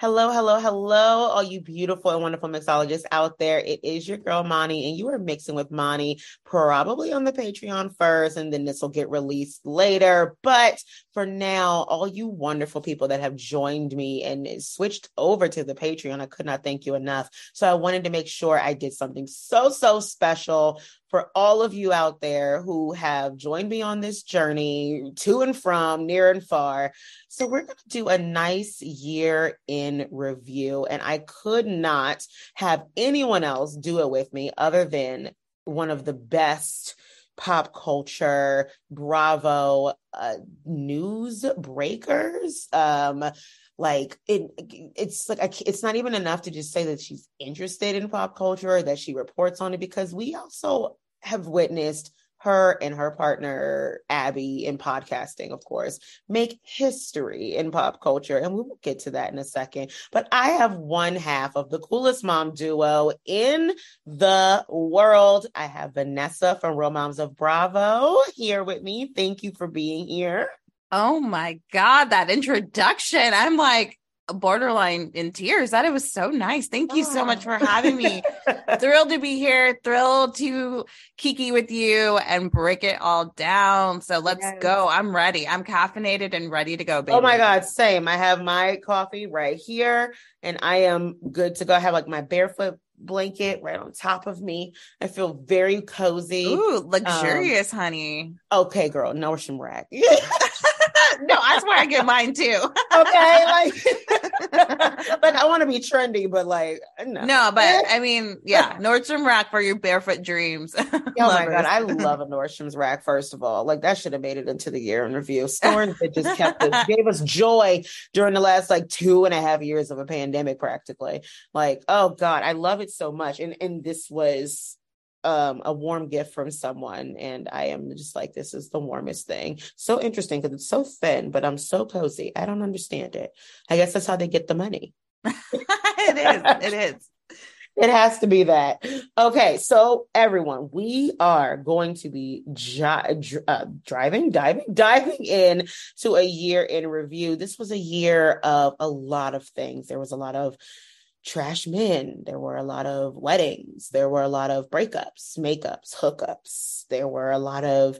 Hello, hello, hello, all you beautiful and wonderful mixologists out there. It is your girl Mani, and you are mixing with Mani probably on the Patreon first, and then this will get released later. But for now, all you wonderful people that have joined me and switched over to the Patreon, I could not thank you enough. So I wanted to make sure I did something so, so special for all of you out there who have joined me on this journey to and from near and far. So, we're going to do a nice year in review. And I could not have anyone else do it with me other than one of the best pop culture bravo uh, news breakers um like it it's like it's not even enough to just say that she's interested in pop culture or that she reports on it because we also have witnessed her and her partner Abby in podcasting, of course, make history in pop culture. And we will get to that in a second. But I have one half of the coolest mom duo in the world. I have Vanessa from Real Moms of Bravo here with me. Thank you for being here. Oh my God, that introduction. I'm like, borderline in tears that it was so nice. Thank you so much for having me. thrilled to be here, thrilled to kiki with you and break it all down. So let's yes. go. I'm ready. I'm caffeinated and ready to go, baby. Oh my God, same. I have my coffee right here and I am good to go. I have like my barefoot blanket right on top of me. I feel very cozy. Ooh, luxurious, um, honey. Okay, girl, Nordstrom rack. no, that's where I get mine too. okay, like, like I want to be trendy, but like no. No, but I mean, yeah, Nordstrom rack for your barefoot dreams. oh my god, I love a Nordstrom's rack. First of all, like that should have made it into the year in review. Stores that just kept us, gave us joy during the last like two and a half years of a pandemic, practically. Like, oh god, I love it so much, and and this was um, a warm gift from someone and i am just like this is the warmest thing. So interesting because it's so thin but i'm so cozy. I don't understand it. I guess that's how they get the money. It is. It is. It has to be that. Okay so everyone we are going to be ji- uh, driving diving diving in to a year in review. This was a year of a lot of things. There was a lot of trash men. There were a lot of weddings. There were a lot of breakups, makeups, hookups. There were a lot of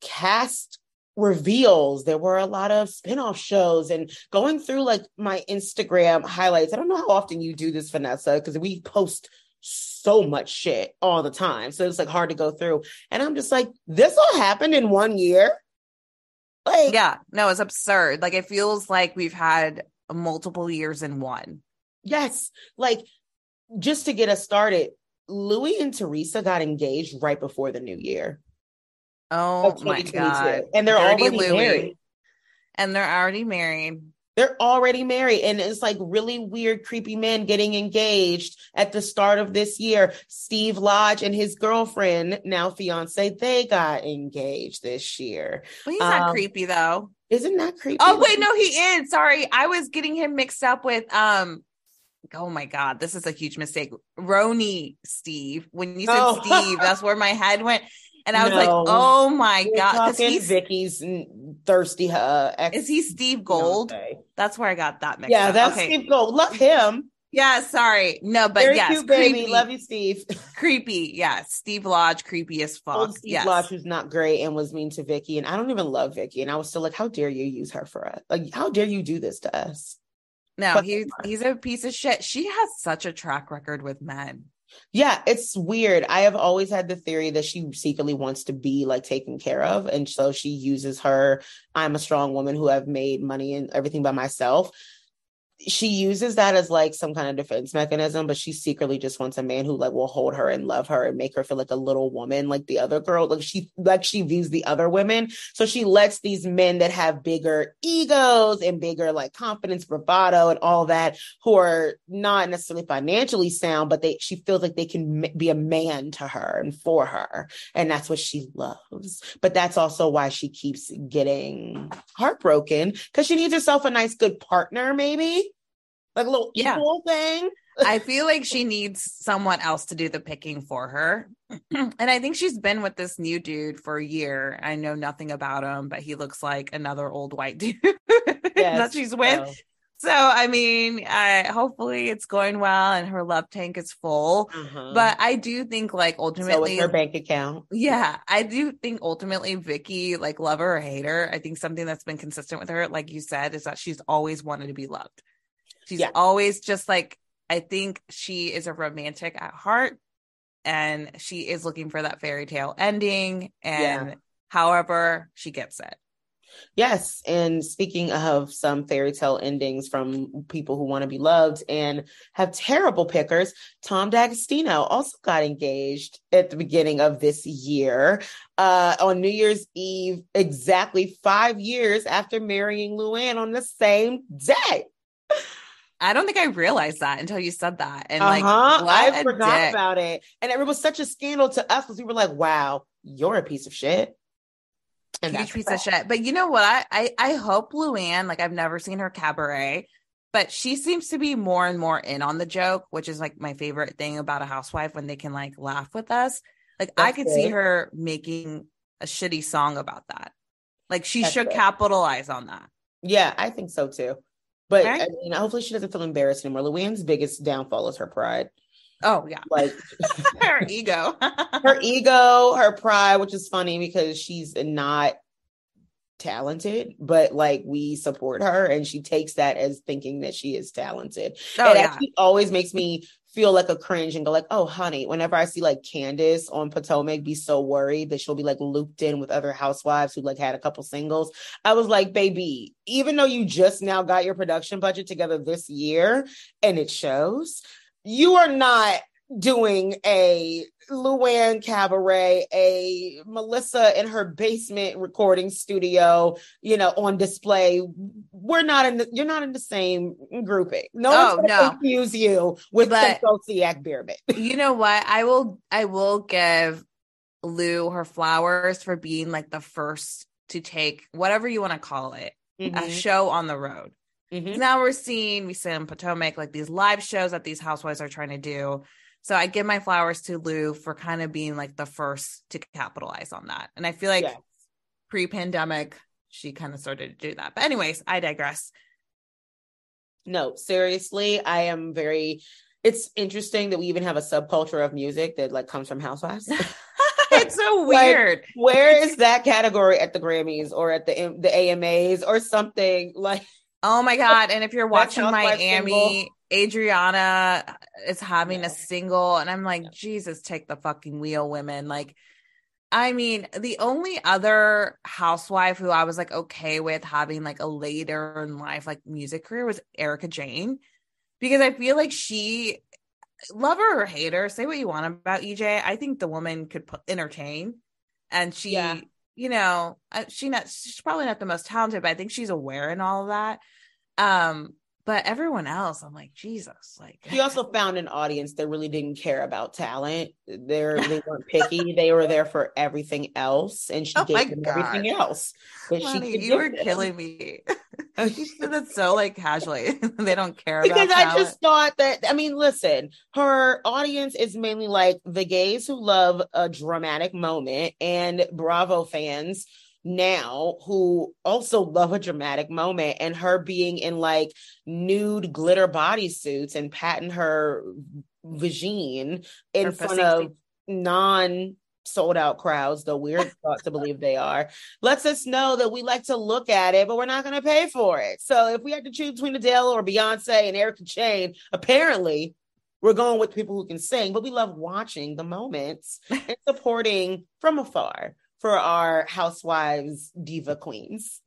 cast reveals. There were a lot of spin-off shows and going through like my Instagram highlights. I don't know how often you do this, Vanessa, because we post so much shit all the time. So it's like hard to go through. And I'm just like, this all happened in one year. Like, yeah, no, it's absurd. Like it feels like we've had multiple years in one. Yes. Like just to get us started, Luis and Teresa got engaged right before the new year. Oh my god. And they're Dirty already Luis. married. And they're already married. They're already married. And it's like really weird, creepy men getting engaged at the start of this year. Steve Lodge and his girlfriend, now fiance, they got engaged this year. Well, he's um, not creepy though. Isn't that creepy? Oh wait, no, he is. Sorry. I was getting him mixed up with um oh my god, this is a huge mistake. RHONY Steve. When you said oh. Steve, that's where my head went. And I was no. like, oh my We're god, because he's Vicki's thirsty. Uh, ex- is he Steve Gold? That's where I got that mixed. Yeah, up. that's okay. Steve Gold. Love him. Yeah, sorry. No, but Very yes, cute, baby. Love you, Steve. creepy. Yeah, Steve Lodge, creepy as fuck. Old Steve yes. Lodge, who's not great and was mean to Vicki, and I don't even love Vicki, and I was still like, how dare you use her for us? Like, how dare you do this to us? No, but, he's he's a piece of shit. She has such a track record with men. Yeah, it's weird. I have always had the theory that she secretly wants to be like taken care of. And so she uses her, I'm a strong woman who have made money and everything by myself she uses that as like some kind of defense mechanism, but she secretly just wants a man who like will hold her and love her and make her feel like a little woman, like the other girl. Like she like she views the other women. So she lets these men that have bigger egos and bigger like confidence, bravado, and all that, who are not necessarily financially sound, but they she feels like they can m- be a man to her and for her, and that's what she loves. But that's also why she keeps getting heartbroken because she needs herself a nice, good partner, maybe like a little Yeah. equal thing. I feel like she needs someone else to do the picking for her. and I think she's been with this new dude for a year. I know nothing about him, but he looks like another old white dude that she's with. so, So, I mean, I hopefully it's going well and her love tank is full. uh-huh. But I do think like ultimately with her bank account. yeah, I do think ultimately Vicki, like love her or hate her, I think something that's been consistent with her, like you said, is that she's always wanted to be loved. She's Yeah. always just like I think she is a romantic at heart and she is looking for that fairy tale ending. And Yeah. however, she gets it. Yes. And speaking of some fairy tale endings from people who want to be loved and have terrible pickers, Tom D'Agostino also got engaged at the beginning of this year uh, on New Year's Eve, exactly five years after marrying Luann on the same day. I don't think I realized that until you said that. And like, uh-huh. what I forgot dick. about it. And it was such a scandal to us because we were like, wow, you're a piece of shit. And huge piece of shit. But you know what? I, I I hope Luann, like I've never seen her cabaret, but she seems to be more and more in on the joke, which is like my favorite thing about a housewife when they can like laugh with us. Like I That's could see her making a shitty song about that. Like she That's should good. capitalize on that. Yeah, I think so too. But Right? I mean, hopefully she doesn't feel embarrassed anymore. Luann's biggest downfall is her pride. Oh yeah. Like her ego. her ego, her pride, which is funny because she's not talented, but like we support her and she takes that as thinking that she is talented. oh it yeah. actually always makes me feel like a cringe and go like, oh honey, whenever I see like Candiace on Potomac be so worried that she'll be like looped in with other housewives who like had a couple singles. I was like, baby, even though you just now got your production budget together this year and it shows, you are not doing a Luann Cabaret, a Melissa in her basement recording studio, you know, on display. We're not in the, you're not in the same grouping. No Oh, one's gonna no. confuse you with But- Biermann. you know what? I will I will give Lou her flowers for being like the first to take whatever you want to call it, a Mhm, show on the road. mhm. Now we're seeing we see in Potomac like these live shows that these housewives are trying to do. So I give my flowers to Lou for kind of being like the first to capitalize on that. And I feel like Yes. pre-pandemic she kind of started to do that. But anyways, I digress. No, seriously, I am very. It's interesting that we even have a subculture of music that like comes from housewives. it's so Like, weird. Where is that category at the Grammys or at the the AMAs or something like? Oh my god! And if you're watching Miami, Adriana is having Yeah. a single, and I'm like, Jesus, take the fucking wheel, women. Like, I mean, the only other housewife who I was like okay with having like a later in life like music career was Erika Jayne, because I feel like she, love her or hate her, say what you want about EJ. I think the woman could put, entertain, and she Yeah. you know, uh, she not she's probably not the most talented, but I think she's aware and all of that. Um, but everyone else, I'm like, Jesus, like She also found an audience that really didn't care about talent. They're they weren't picky. they were there for everything else, and she Oh gave them God. everything else. She Honey, could you were them. killing me. she said that so like casually. they don't care about because I talent. just thought that I mean, listen, her audience is mainly like the gays who love a dramatic moment and Bravo fans now who also love a dramatic moment and her being in like nude glitter bodysuits and patting her vagine in Her front of non sold out crowds, though we're thought to believe they are, lets us know that we like to look at it, but we're not going to pay for it. So if we had to choose between Adele or Beyonce and Erika Jayne, apparently we're going with people who can sing, but we love watching the moments and supporting from afar for our housewives diva queens.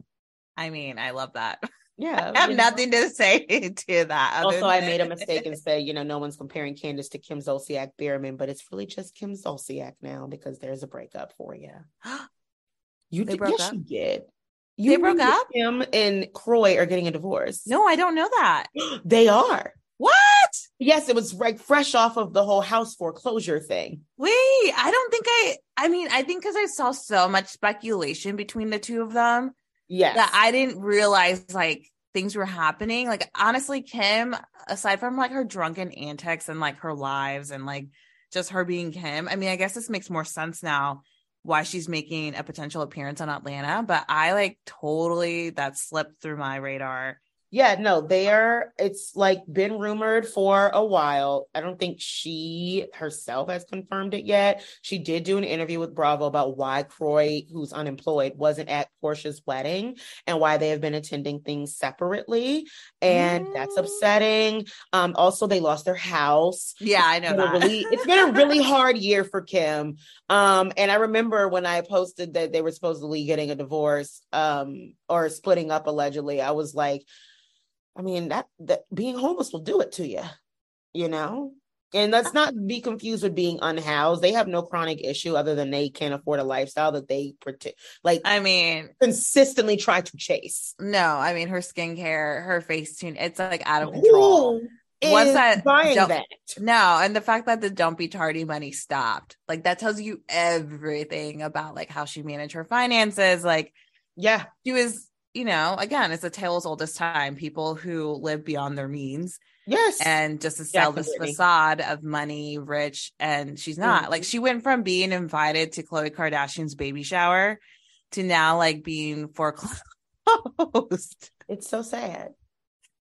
I mean, I love that. Yeah. I have you know? nothing to say to that. Also, I made a mistake and said, you know, no one's comparing Candiace to Kim Zolciak Biermann, but it's really just Kim Zolciak now because there's a breakup for you. You They did, broke yes, up? you did. They broke up? Kim and Kroy are getting a divorce. no, I don't know that. they are. What? Yes, it was like fresh off of the whole house foreclosure thing. Wait, I don't think I. I mean, I think because I saw so much speculation between the two of them Yes. that I didn't realize like things were happening. Like honestly, Kim, aside from like her drunken antics and like her lives and like just her being Kim, I mean, I guess this makes more sense now why she's making a potential appearance on Atlanta. But I like totally that slipped through my radar. Yeah, no, they are. It's like been rumored for a while. I don't think she herself has confirmed it yet. She did do an interview with Bravo about why Kroy, who's unemployed, wasn't at Porsha's wedding and why they have been attending things separately. And that's Mm. upsetting. Um, also, they lost their house. Yeah, I know It's been that. really, it's been a really hard year for Kim. Um, and I remember when I posted that they were supposedly getting a divorce, um, or splitting up allegedly, I was like, I mean, that that being homeless will do it to you, you know? And let's uh, not be confused with being unhoused. They have no chronic issue other than they can't afford a lifestyle that they pretend like I mean, consistently try to chase. no, I mean her skincare, her face tune, it's like out of control. Once is that buying that? No, and the fact that the don't be tardy money stopped, like that tells you everything about like how she managed her finances. Like Yeah. she was, you know, again, it's a tale as old as time. People who live beyond their means Yes. and just to sell this facade of money, rich, and she's not. Mhm. Like she went from being invited to Khloe Kardashian's baby shower to now like being foreclosed. it's so sad.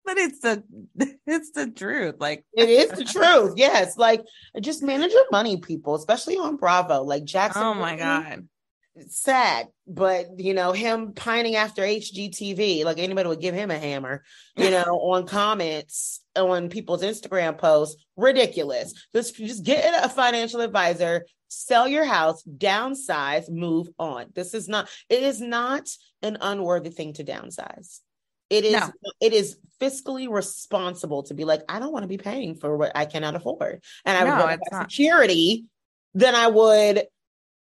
but it's the it's the truth. Like It is the truth. Yes. Like just manage your money, people, especially on Bravo. Like Jackson. oh my Whitney, god. Sad, but you know, him pining after HGTV, like anybody would give him a hammer, you know, on comments on people's Instagram posts, ridiculous. Just just get a financial advisor, sell your house, downsize, move on. This is not it is not an unworthy thing to downsize. It is No. it is fiscally responsible to be like, I don't want to be paying for what I cannot afford. And I would No, rather have not. security than I would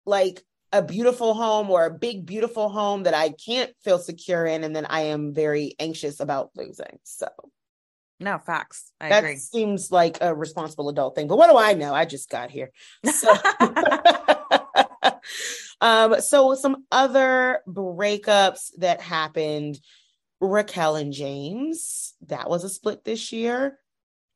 like a beautiful home or a big beautiful home that I can't feel secure in and then I am very anxious about losing. So No facts. I that agree. seems like a responsible adult thing. But what do I know? I just got here. So um so some other breakups that happened Raquel and James, that was a split this year.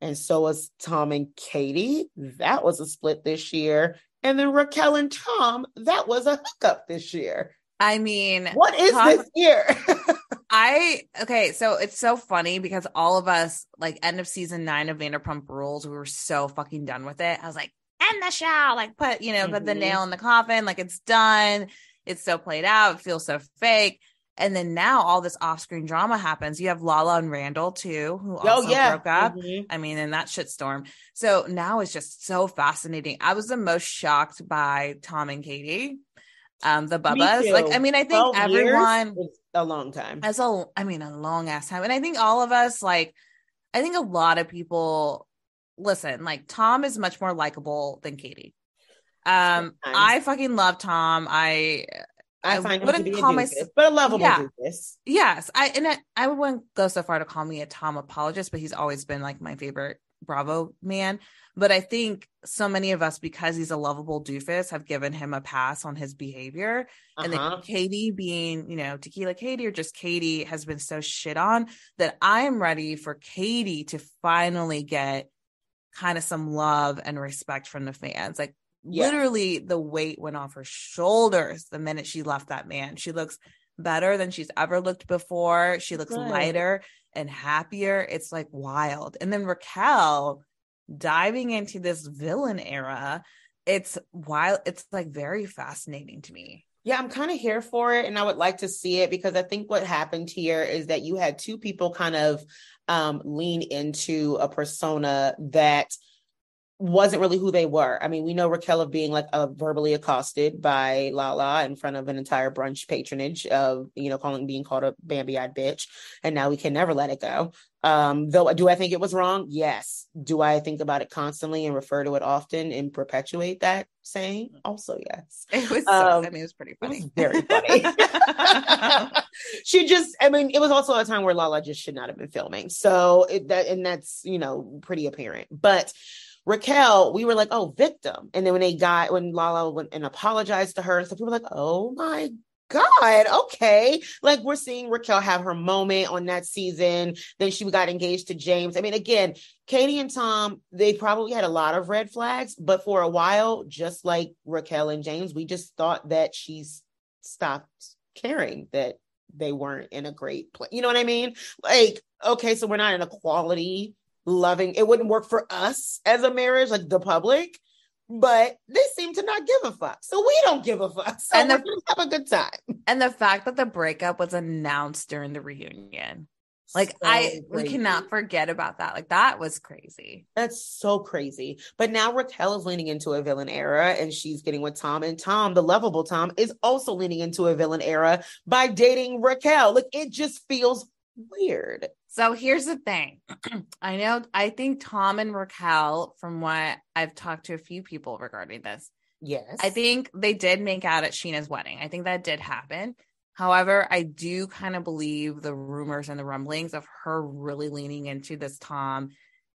And so was Tom and Katie. That was a split this year. And then Raquel and Tom, that was a hookup this year. I mean, What is Tom- this year? I okay, so it's so funny because all of us, like end of season nine of Vanderpump Rules, we were so fucking done with it. I was like, end the show, like put you know, put the Mhm. nail in the coffin, like it's done. It's so played out. It feels so fake. And then now all this off-screen drama happens. You have Lala and Randall too, who oh, also yeah. broke up. Mhm. I mean, in that shitstorm. So now it's just so fascinating. I was the most shocked by Tom and Katie, um, the Bubbas. Like. I mean, I think everyone a long time. as a i mean a long ass time and i think all of us like i think a lot of people listen like tom is much more likable than katie um Sometimes. i fucking love tom i I I find him to wouldn't a call doofus, myself- but a lovable Yeah. doofus. yes i and I, I wouldn't go so far to call me a tom apologist but he's always been like my favorite bravo man but i think so many of us because he's a lovable doofus have given him a pass on his behavior and Uh-huh. then Katie being, you know, Tequila Katie or just Katie has been so shit on that I am ready for Katie to finally get kind of some love and respect from the fans. Like Yeah. literally the weight went off her shoulders the minute she left that man. She looks better than she's ever looked before. She looks Good. lighter and happier. It's like wild. And then Raquel diving into this villain era. It's wild. It's like very fascinating to me. Yeah, I'm kind of here for it and I would like to see it because I think what happened here is that you had two people kind of um lean into a persona that wasn't really who they were. I mean, we know Raquel of being like uh, verbally accosted by Lala in front of an entire brunch patronage of, you know, calling being called a Bambi eyed bitch. And now we can never let it go. Um, though do I think it was wrong? Yes. Do I think about it constantly and refer to it often and perpetuate that saying? Also, yes. It was so, um, I mean, it was pretty funny. Was very funny. she just, I mean, it was also a time where Lala just should not have been filming. So it, that, and that's, you know, pretty apparent. But Raquel, we were like, oh, victim. And then when they got, when Lala went and apologized to her, so people were like, oh my God, okay. Like we're seeing Raquel have her moment on that season. Then she got engaged to James. I mean, again, Katie and Tom, they probably had a lot of red flags, but for a while, just like Raquel and James, we just thought that she's stopped caring that they weren't in a great place. You know what I mean? Like, okay, so we're not in a quality loving. It wouldn't work for us as a marriage, like the public, but they seem to not give a fuck. So we don't give a fuck. So and the, have a good time. And the fact that the breakup was announced during the reunion. Like so I crazy. we cannot forget about that. Like that was crazy. That's so crazy. But now Raquel is leaning into a villain era and she's getting with Tom. And Tom, the lovable Tom, is also leaning into a villain era by dating Raquel. Like it just feels weird. So here's the thing. I know I think Tom and Raquel, from what I've talked to a few people regarding this, yes, I think they did make out at Scheana's wedding. I think that did happen. However, I do kind of believe the rumors and the rumblings of her really leaning into this Tom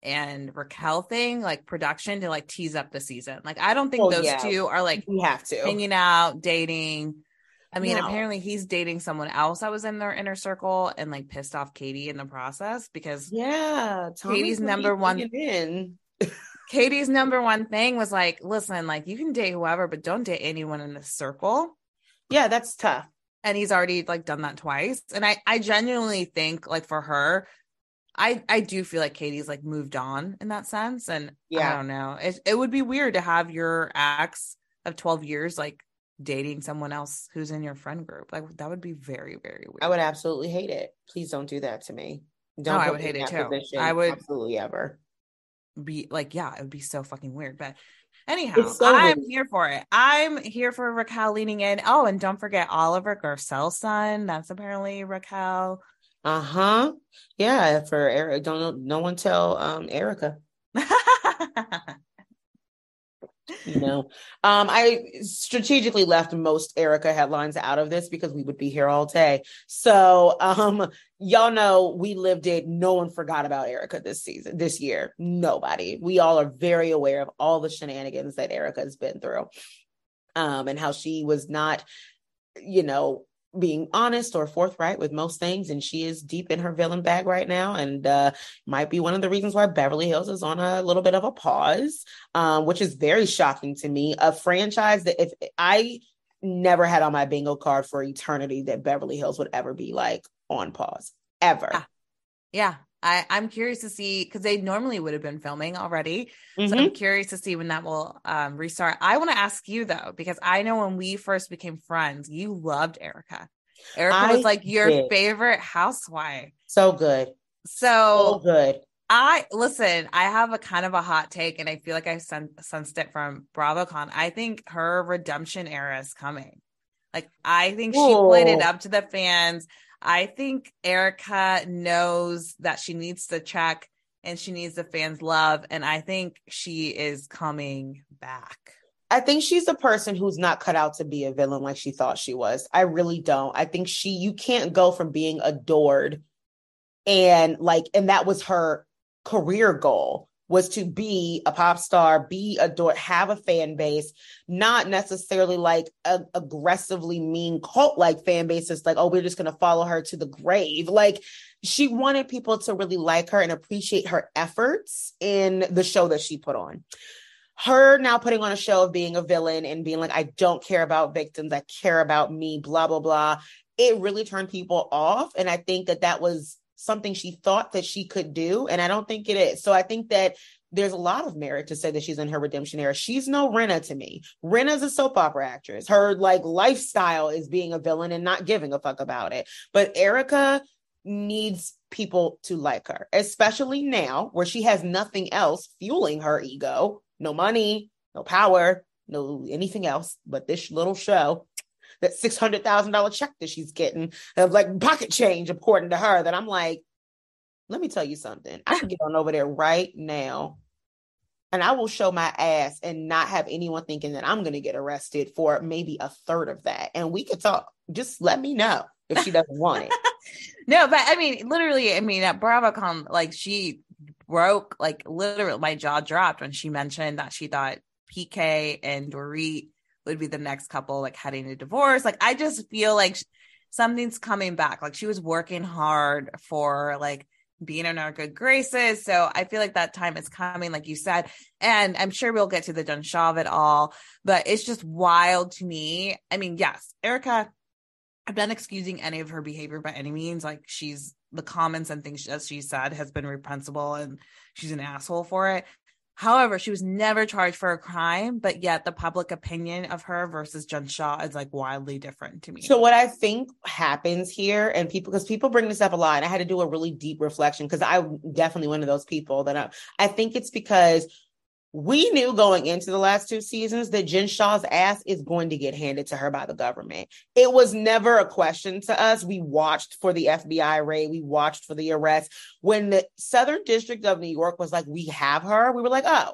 and Raquel thing, like production to like tease up the season. Like I don't think well, those yeah. two are like we have to hanging out, dating I mean, no. apparently he's dating someone else that was in their inner circle and like pissed off Katie in the process because yeah, Katie's number one in. Katie's number one thing was like, listen, like you can date whoever, but don't date anyone in the circle. Yeah, that's tough. And he's already like done that twice. And I I genuinely think like for her, I I do feel like Katie's like moved on in that sense. And yeah, I don't know. It it would be weird to have your ex of 12 years like dating someone else who's in your friend group. Like that would be very, very weird. I would absolutely hate it. Please don't do that to me. Don't no, I would hate it too. I would absolutely ever be like, yeah, it would be so fucking weird. But anyhow, so I'm weird. here for it. I'm here for Raquel leaning in. Oh, and don't forget Oliver Garcelle's son. That's apparently Raquel. Uh huh. Yeah, for Eric. Don't no one tell um Erika. you know? Um i strategically left most erika headlines out of this because we would be here all day. So um y'all know we lived it. No one forgot about erika this season this year. Nobody. We all are very aware of all the shenanigans that erika has been through um and how she was not you know being honest or forthright with most things and she is deep in her villain bag right now and uh might be one of the reasons why beverly hills is on a little bit of a pause um which is very shocking to me. A franchise that if i never had on my bingo card for eternity that beverly hills would ever be like on pause. Ever. Yeah, yeah. I, I'm curious to see because they normally would have been filming already. Mm-hmm. So I'm curious to see when that will um, restart. I want to ask you though, because I know when we first became friends, you loved Erika. Erika I was like your did. favorite housewife. So good. So, so, good. I listen, I have a kind of a hot take, and I feel like I sen- sensed it from BravoCon. I think her redemption era is coming. Like, I think Ooh. she played it up to the fans. I think Erika knows that she needs to check and she needs the fans' love. And I think she is coming back. I think she's a person who's not cut out to be a villain like she thought she was. I really don't. I think she, you can't go from being adored and like, and that was her career goal was to be a pop star, be adored, have a fan base, not necessarily like a, aggressively mean cult like fan base. It's like, oh, we're just going to follow her to the grave. Like she wanted people to really like her and appreciate her efforts in the show that she put on. Her now putting on a show of being a villain and being like, I don't care about victims, I care about me, blah, blah, blah. It really turned people off. And I think that that was something she thought that she could do. And I don't think it is. So I think that there's a lot of merit to say that she's in her redemption era. She's no Rinna to me. Rinna's a soap opera actress. Her like lifestyle is being a villain and not giving a fuck about it. But Erika needs people to like her, especially now where she has nothing else fueling her ego no money, no power, no anything else but this little show. That six hundred thousand dollar check that she's getting of like pocket change, according to her. That I'm like, let me tell you something. I can get on over there right now and I will show my ass and not have anyone thinking that I'm going to get arrested for maybe a third of that. And we could talk. Just let me know if she doesn't want it. no, but I mean, literally, I mean, at BravoCon, like she broke, like literally, my jaw dropped when she mentioned that she thought PK and Dorit would be the next couple, like heading to divorce. Like, I just feel like something's coming back. Like, she was working hard for like being in our good graces. So I feel like that time is coming, like you said. And I'm sure we'll get to the Jen Shah of it all, but it's just wild to me. I mean, yes, Erika, I'm not excusing any of her behavior by any means. Like she's the comments and things as she said has been reprehensible and she's an asshole for it. However, she was never charged for a crime, but yet the public opinion of her versus Jen Shah is like wildly different to me. So what I think happens here, and people because people bring this up a lot, and I had to do a really deep reflection because I'm definitely one of those people that I, I think it's because we knew going into the last two seasons that Jen Shah's ass is going to get handed to her by the government. It was never a question to us. We watched for the FBI raid, we watched for the arrest. When the Southern District of New York was like, we have her, we were like, oh,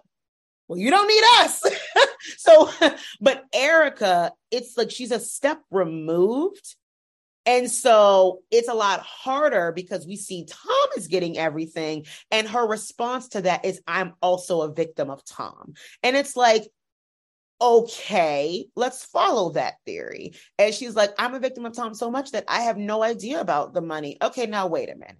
well, you don't need us. so, but Erika, it's like she's a step removed and so it's a lot harder because we see Tom is getting everything. And her response to that is, I'm also a victim of Tom. And it's like, okay, let's follow that theory. And she's like, I'm a victim of Tom so much that I have no idea about the money. Okay, now wait a minute.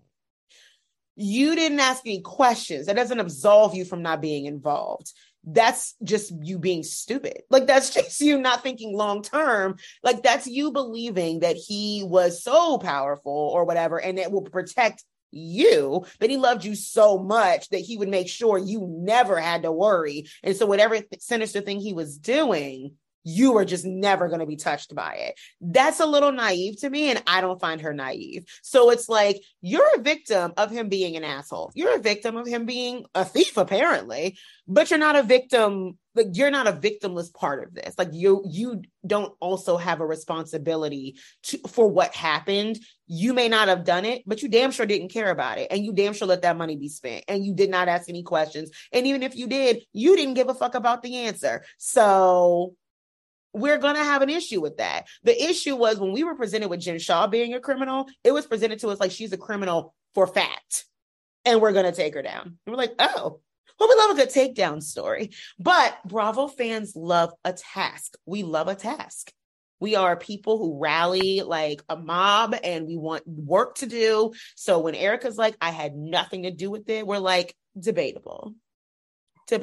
You didn't ask any questions. That doesn't absolve you from not being involved that's just you being stupid. Like that's just you not thinking long term. Like that's you believing that he was so powerful or whatever and it will protect you that he loved you so much that he would make sure you never had to worry. And so whatever th- sinister thing he was doing, you are just never going to be touched by it. That's a little naive to me, and I don't find her naive. So it's like you're a victim of him being an asshole. You're a victim of him being a thief, apparently, but you're not a victim. Like you're not a victimless part of this. Like you, you don't also have a responsibility to, for what happened. You may not have done it, but you damn sure didn't care about it, and you damn sure let that money be spent, and you did not ask any questions. And even if you did, you didn't give a fuck about the answer. So we're going to have an issue with that. The issue was when we were presented with Jen Shah being a criminal, it was presented to us like she's a criminal for fact. And we're going to take her down. And we're like, oh, well, we love a good takedown story. But Bravo fans love a task. We love a task. We are people who rally like a mob and we want work to do. So when Erika's like, I had nothing to do with it, we're like, debatable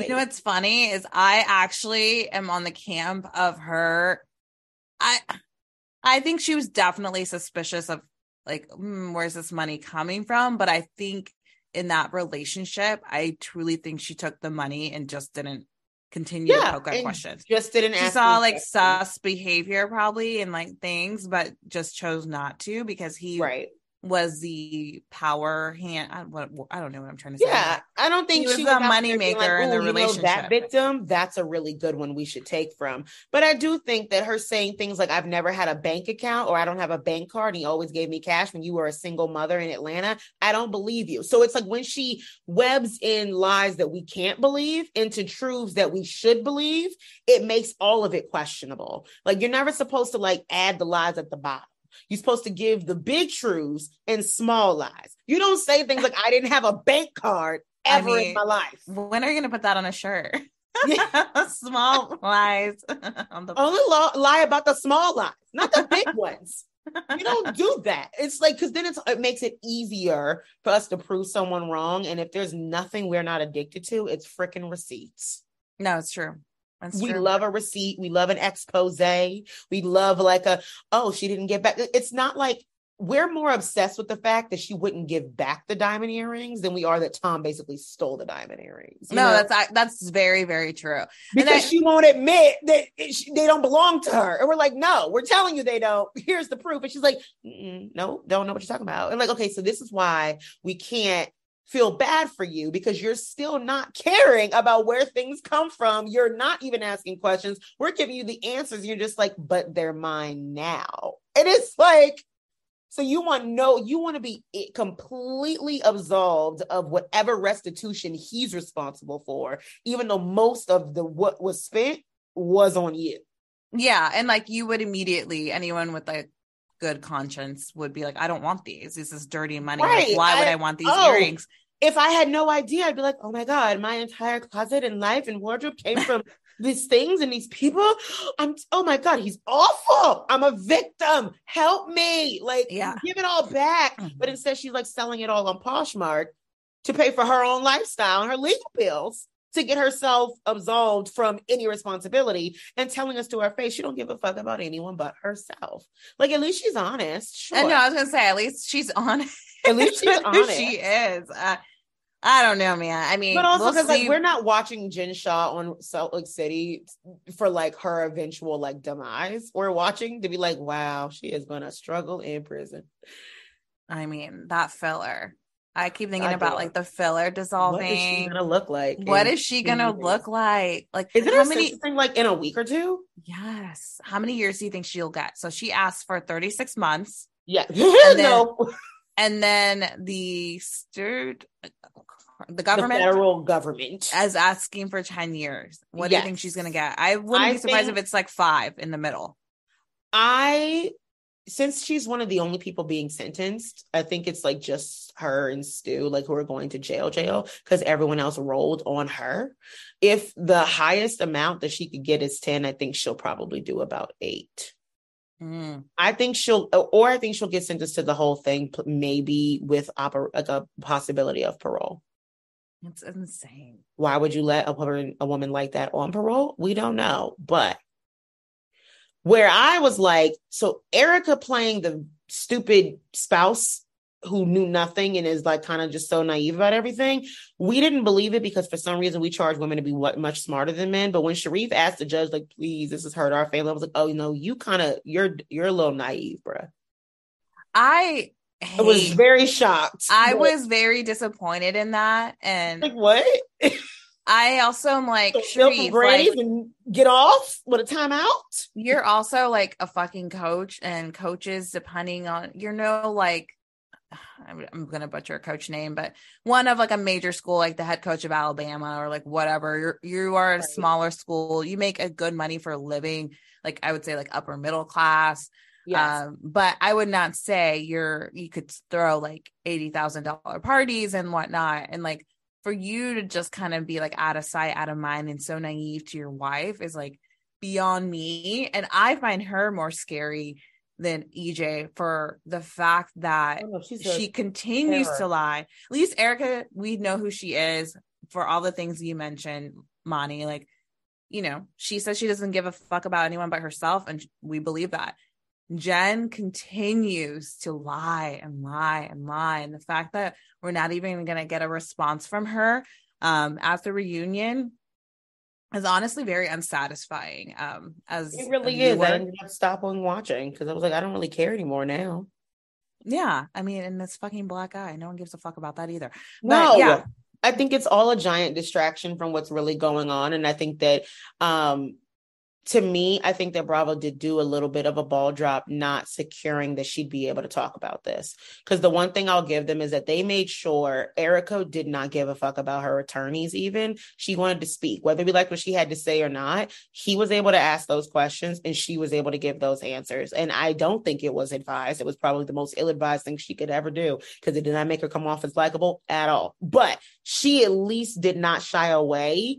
You know what's funny is I actually am on the camp of her. I I think she was definitely suspicious of like mm, where's this money coming from, but I think in that relationship, I truly think she took the money and just didn't continue yeah, to poke at questions. Just didn't. She saw like questions. sus behavior probably and like things, but just chose not to because he right was the power hand. I, what, I don't know what I'm trying to say. Yeah, I don't think she was the money maker like, in the relationship. that victim, that's a really good one we should take from. But I do think that her saying things like "I've never had a bank account" or "I don't have a bank card," and he always gave me cash when you were a single mother in Atlanta. I don't believe you. So it's like when she webs in lies that we can't believe into truths that we should believe, it makes all of it questionable. Like you're never supposed to like add the lies at the bottom. You're supposed to give the big truths and small lies. You don't say things like, I didn't have a bank card ever I mean, in my life. When are you going to put that on a shirt? small lies. on the- Only lie about the small lies, not the big ones. you don't do that. It's like because then it's it makes it easier for us to prove someone wrong. And if there's nothing we're not addicted to, it's freaking receipts. No, it's true. That's we true. love a receipt. We love an expose. We love like a, oh, she didn't get back. It's not like we're more obsessed with the fact that she wouldn't give back the diamond earrings than we are that Tom basically stole the diamond earrings. No, know? that's that's very very true. Because she won't admit that she, they don't belong to her, and we're like, no, we're telling you they don't. Here's the proof, and she's like, no, don't know what you're talking about. And like, okay, so this is why we can't feel bad for you because you're still not caring about where things come from. You're not even asking questions. We're giving you the answers. You're just like, but they're mine now. And it's like, so you want no, you want to be completely absolved of whatever restitution he's responsible for, even though most of the what was spent was on you. Yeah, and like you would immediately anyone with like good conscience would be like, I don't want these. This is dirty money. Right. Like, why I, would I want these oh, earrings? If I had no idea, I'd be like, oh my God, my entire closet and life and wardrobe came from these things and these people. I'm oh my God, he's awful. I'm a victim. Help me. Like yeah. give it all back. Mm-hmm. But instead, she's like selling it all on Poshmark to pay for her own lifestyle and her legal bills to get herself absolved from any responsibility and telling us to our face she don't give a fuck about anyone but herself. Like at least she's honest. Sure. I know I was gonna say at least she's honest. At least she's honest. she is. Uh, I don't know, man. I mean, but also because we'll like we're not watching Jen Shah on Salt Lake City for like her eventual like demise. We're watching to be like, wow, she is gonna struggle in prison. I mean, that filler. I keep thinking I about like the filler dissolving. What is she gonna look like? What is she gonna years? look like? Like, is it how many thing like in a week or two? Yes. How many years do you think she'll get? So she asked for 36 months. Yeah. and then, no. And then the stirred the government, the federal government, as asking for 10 years. What yes. do you think she's going to get? I wouldn't I be surprised if it's like five in the middle. I, since she's one of the only people being sentenced, I think it's like just her and Stu, like who are going to jail, jail, because everyone else rolled on her. If the highest amount that she could get is 10, I think she'll probably do about eight. Mm. I think she'll, or I think she'll get sentenced to the whole thing, maybe with oper- like a possibility of parole. It's insane. Why would you let a woman a woman like that on parole? We don't know. But where I was like, so Erika playing the stupid spouse who knew nothing and is like kind of just so naive about everything. We didn't believe it because for some reason we charge women to be what much smarter than men. But when Sharrieff asked the judge, like, please, this has hurt our family, I was like, oh, you know, you kind of you're you're a little naive, bruh. I I was very shocked. I was very disappointed in that. And like what? I also am like, Sharrieff, like and get off with a timeout. You're also like a fucking coach, and coaches, depending on you're no like I'm gonna butcher a coach name, but one of like a major school, like the head coach of Alabama or like whatever. You're you are a right. smaller school. You make a good money for a living, like I would say like upper middle class. Yes. Um, but I would not say you're you could throw like eighty thousand dollar parties and whatnot. And like for you to just kind of be like out of sight, out of mind, and so naive to your wife is like beyond me. And I find her more scary than EJ for the fact that oh, she continues terror. to lie. At least Erika, we know who she is for all the things you mentioned, Mani. Like, you know, she says she doesn't give a fuck about anyone but herself, and we believe that. Jen continues to lie and lie and lie. And the fact that we're not even going to get a response from her um, at the reunion is honestly very unsatisfying. Um, as it really is. I ended up stopping watching because I was like, I don't really care anymore now. Yeah. I mean, and this fucking black eye, no one gives a fuck about that either. But no. yeah. I think it's all a giant distraction from what's really going on. And I think that um to me, I think that Bravo did do a little bit of a ball drop, not securing that she'd be able to talk about this. Because the one thing I'll give them is that they made sure Erika did not give a fuck about her attorneys, even. She wanted to speak, whether we like what she had to say or not. He was able to ask those questions and she was able to give those answers. And I don't think it was advised. It was probably the most ill advised thing she could ever do because it did not make her come off as likable at all. But she at least did not shy away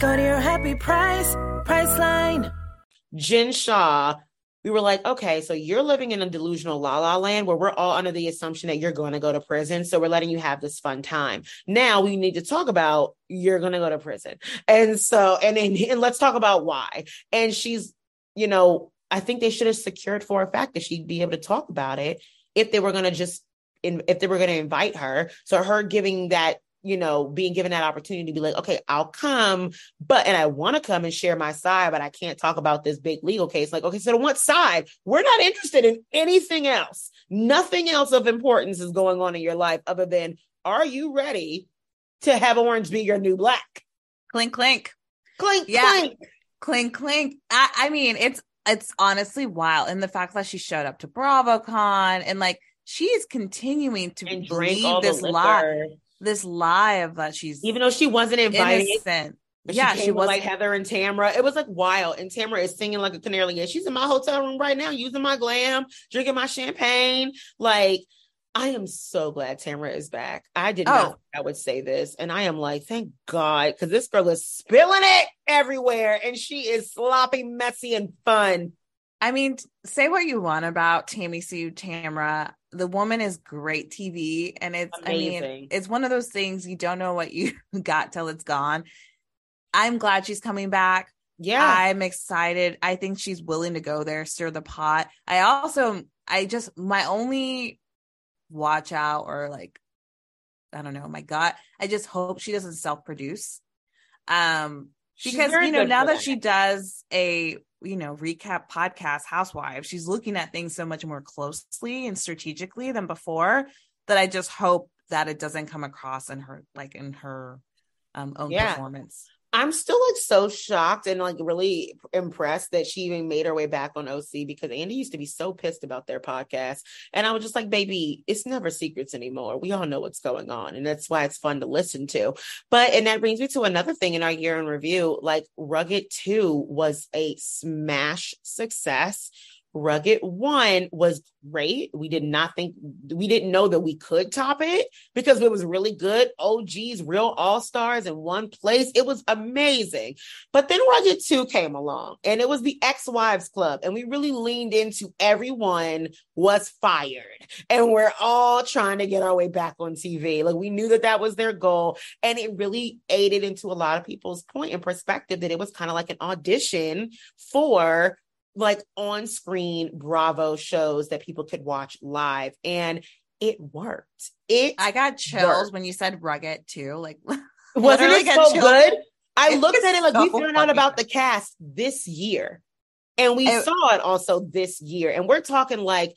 Go to your happy price, Priceline. Jen Shah, we were like, okay, so you're living in a delusional la la land where we're all under the assumption that you're going to go to prison. So we're letting you have this fun time. Now we need to talk about you're going to go to prison. And so, and and let's talk about why. And she's, you know, I think they should have secured for a fact that she'd be able to talk about it if they were going to just, if they were going to invite her. So her giving that you know, being given that opportunity to be like, okay, I'll come, but and I want to come and share my side, but I can't talk about this big legal case. Like, okay, so on what side? We're not interested in anything else. Nothing else of importance is going on in your life other than are you ready to have orange be your new black? Clink clink. Clink Yeah. clink. Clink clink. I, I mean, it's it's honestly wild. And the fact that she showed up to BravoCon and like she is continuing to And all this lie. This lie of that she's Even though she wasn't invited. innocent. But yeah, she, she was like Heather and Tamra. It was like wild. And Tamra is singing like a canary. And she's in my hotel room right now, using my glam, drinking my champagne. Like, I am so glad Tamra is back. I did not Oh. think I would say this. And I am like, thank God, because this girl is spilling it everywhere. And she is sloppy, messy, and fun. I mean, say what you want about Tammy Sue Tamra. The woman is great TV. And it's, I mean, it's one of those things you don't know what you got till it's gone. I'm glad she's coming back. Yeah. I'm excited. I think she's willing to go there, stir the pot. I also, I just, my only watch out or like, I don't know, my gut, I just hope she doesn't self produce. Um, because you know now for that she does a you know recap podcast housewives she's looking at things so much more closely and strategically than before that i just hope that it doesn't come across in her like in her um own Yeah. performance I'm still like so shocked and like really impressed that she even made her way back on OC because Andy used to be so pissed about their podcast. And I was just like, baby, it's never secrets anymore. We all know what's going on. And that's why it's fun to listen to. But, and that brings me to another thing in our year in review like Rugged 2 was a smash success. Rugged One was great. We did not think, we didn't know that we could top it because it was really good. OGs, real all stars in one place. It was amazing. But then Rugged 2 came along and it was the Ex Wives Club. And we really leaned into everyone was fired. And we're all trying to get our way back on TV. Like we knew that that was their goal. And it really aided into a lot of people's point and perspective that it was kind of like an audition for like on screen Bravo shows that people could watch live. And it worked. It i got chills Work. when you said rugged too like wasn't it so chills. good? I It looked at it like we so found out about the cast this year. And we It- saw it also this year. And we're talking like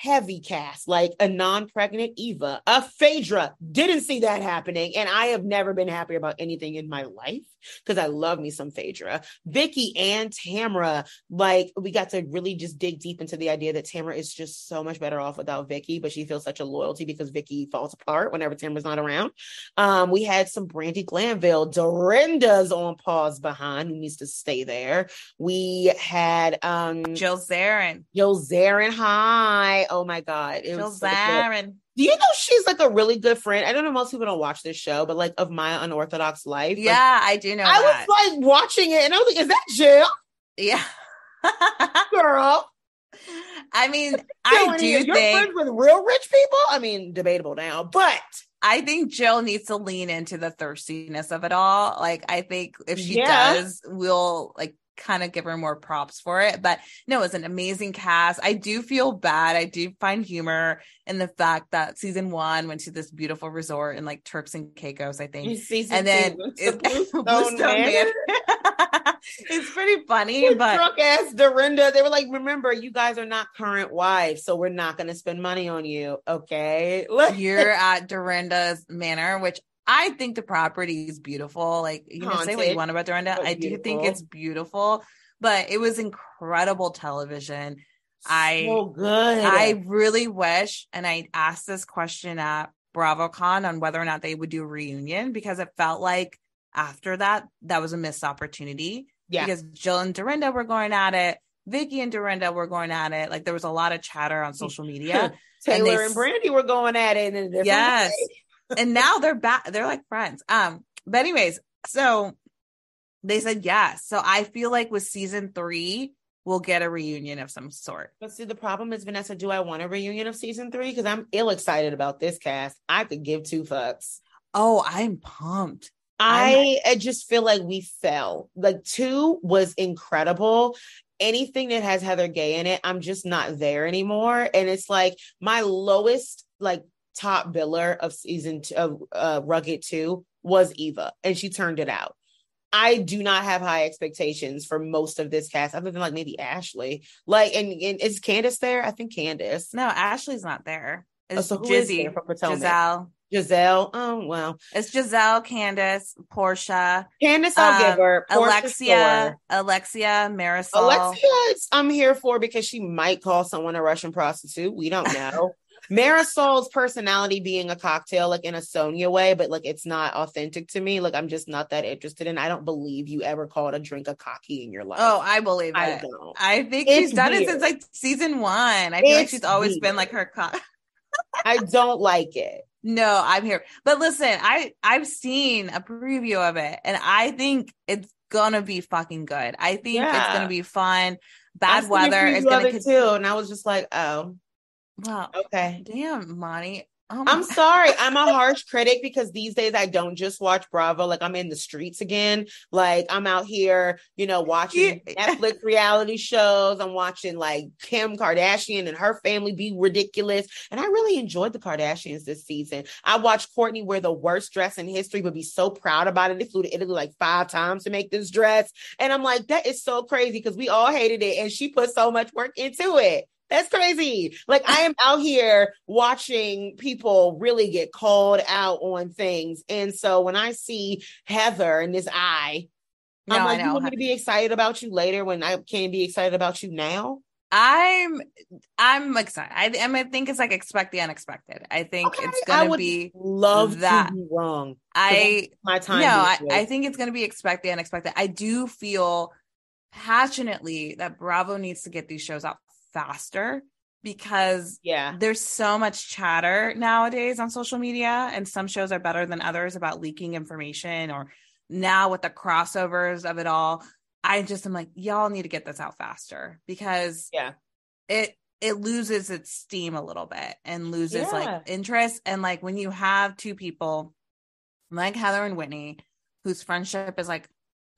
heavy cast, like a non-pregnant Eva, a Phaedra. Didn't see that happening. And I have never been happier about anything in my life because I love me some Phaedra. Vicki and Tamra, like we got to really just dig deep into the idea that Tamra is just so much better off without Vicki, but she feels such a loyalty because Vicki falls apart whenever Tamra's not around. Um, we had some Brandi Glanville, Dorinda's on pause behind, who needs to stay there. We had um jill zarin Jill Zarin. Hi. Oh my God. It jill was so zarin Do you know she's like a really good friend? I don't know most people don't watch this show, but like of my unorthodox life. like, yeah i do know I that was like watching it and I was like, is that Jill? yeah Girl. i mean i do of your think friends with real rich people. I mean, debatable now, but I think Jill needs to lean into the thirstiness of it all. Like, I think if she Yeah. does, we'll like kind of give her more props for it. But no, it's an amazing cast. I do feel bad. I do find humor in the fact that season one went to this beautiful resort in like Turks and Caicos, I think. see, And then it's it- Bluestone Bluestone Manor. Manor. it's pretty funny, but drunk ass Dorinda. They were like, remember, you guys are not current wives, so we're not going to spend money on you. Okay. You're at Dorinda's Manor, which I think the property is beautiful. Like you can oh, say what you want about Dorinda. but I do think it's beautiful, but it was incredible television. I- so good. I really wish, and I asked this question at BravoCon on whether or not they would do a reunion because it felt like after that, that was a missed opportunity. yeah. Because Jill and Dorinda were going at it. Vicki and Dorinda were going at it. Like there was a lot of chatter on social media. Taylor they and, Brandi were going at it in a different Yes. way. And now they're back they're like friends um but anyways so they said yes so i feel like with season three we'll get a reunion of some sort. But see, the problem is, Vanessa, do I want a reunion of season three? Because I'm ill excited about this cast. I could give two fucks. Oh, I'm pumped. I, I just feel like we fell. Like two was incredible. Anything that has Heather Gay in it, I'm just not there anymore. And it's like my lowest, like top biller of season two, of uh, Rugged two was Eva, and she turned it out. I do not have high expectations for most of this cast, other than like maybe Ashley. Like, and, and is Candiace there? I think Candiace. No, Ashley's not there. Oh, It's so who is Jizzy, there Potomac? Gizelle. Gizelle. Oh well, It's Gizelle, Candiace, Porsha, Candiace, I'll um, give her. Porsha, Alexia, sure. Alexia, Marisol. Alexia, I'm here for because she might call someone a Russian prostitute. We don't know. Marisol's personality being a cocktail, like in a Sonja way, but like it's not authentic to me. Like I'm just not that interested in. I don't believe you ever called a drink a cocky in your life. Oh, I believe it. I I, don't. I think It's she's done it since like season one. I feel like she's always been like her. Co- I don't like it. no, I'm here. But listen, I I've seen a preview of it, and I think it's gonna be fucking good. I think it's gonna be fun. Bad weather is gonna it con- too, and I was just like, oh, Wow, okay. damn, Mani. Oh I'm sorry. I'm a harsh critic because these days I don't just watch Bravo. Like I'm in the streets again. Like I'm out here, you know, watching Netflix reality shows. I'm watching like Kim Kardashian and her family be ridiculous. And I really enjoyed the Kardashians this season. I watched Kourtney wear the worst dress in history, but be so proud about it. They flew to Italy like five times to make this dress. And I'm like, that is so crazy because we all hated it. And she put so much work into it. That's crazy. Like I am out here watching people really get called out on things. And so when I see Heather and this eye, No, I'm I like, you know. want me to be excited about you later when I can't be excited about you now? I'm I'm excited. I, I, mean, I think it's like expect the unexpected. I think Okay, it's gonna be Love that. to be wrong. I My time. no, I, I think it's gonna be expect the unexpected. I do feel passionately that Bravo needs to get these shows out faster because yeah. there's so much chatter nowadays on social media and some shows are better than others about leaking information or now with the crossovers of it all i just am like y'all need to get this out faster because Yeah. it it loses its steam a little bit and loses Yeah. like interest and like when you have two people like heather and whitney whose friendship is like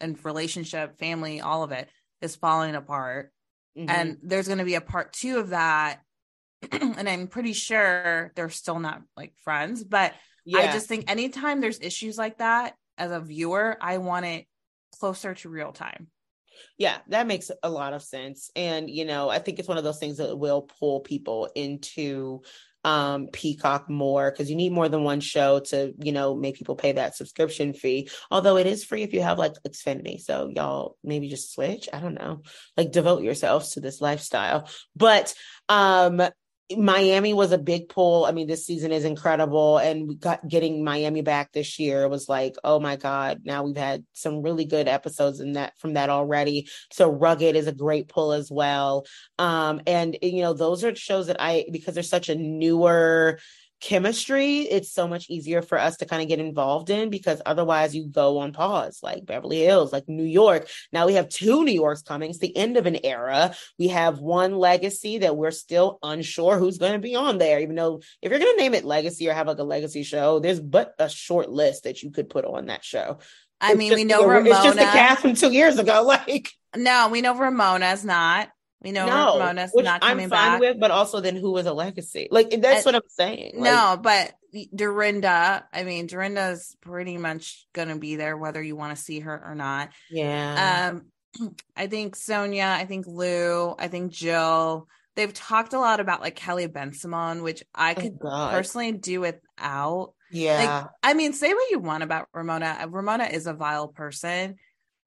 and relationship family all of it is falling apart Mhm. and there's going to be a part two of that and i'm pretty sure they're still not like friends but yeah. i just think anytime there's issues like that as a viewer i want it closer to real time Yeah, that makes a lot of sense. And, you know, I think it's one of those things that will pull people into um Peacock more because you need more than one show to, you know, make people pay that subscription fee. Although it is free if you have like Xfinity. So y'all maybe just switch. I don't know. Like devote yourselves to this lifestyle. But um Miami was a big pull. I mean, this season is incredible, and got getting Miami back this year was like, oh my god! Now we've had some really good episodes in that from that already. So Rugged is a great pull as well. Um, and you know, those are shows that I because they're such a newer chemistry, it's so much easier for us to kind of get involved in because otherwise you go on pause, like Beverly Hills, like New York. Now we have two New Yorks coming. It's the end of an era. We have one legacy that we're still unsure who's going to be on there, even though if you're going to name it legacy or have like a legacy show, there's but a short list that you could put on that show. i It's mean we know the- ramona It's just the cast from two years ago. Like, no we know ramona's not we know no, ramona's which not I'm fine back with, but also then who was a legacy? Like, that's what I'm saying. Like, no, but Dorinda, I mean, Dorinda's pretty much going to be there whether you want to see her or not. yeah. Um, I think Sonja, I think Lou, I think Jill. They've talked a lot about like Kelly Bensimon, which I Oh, could God. personally do without. yeah. Like, I mean, say what you want about Ramona. Ramona is a vile person,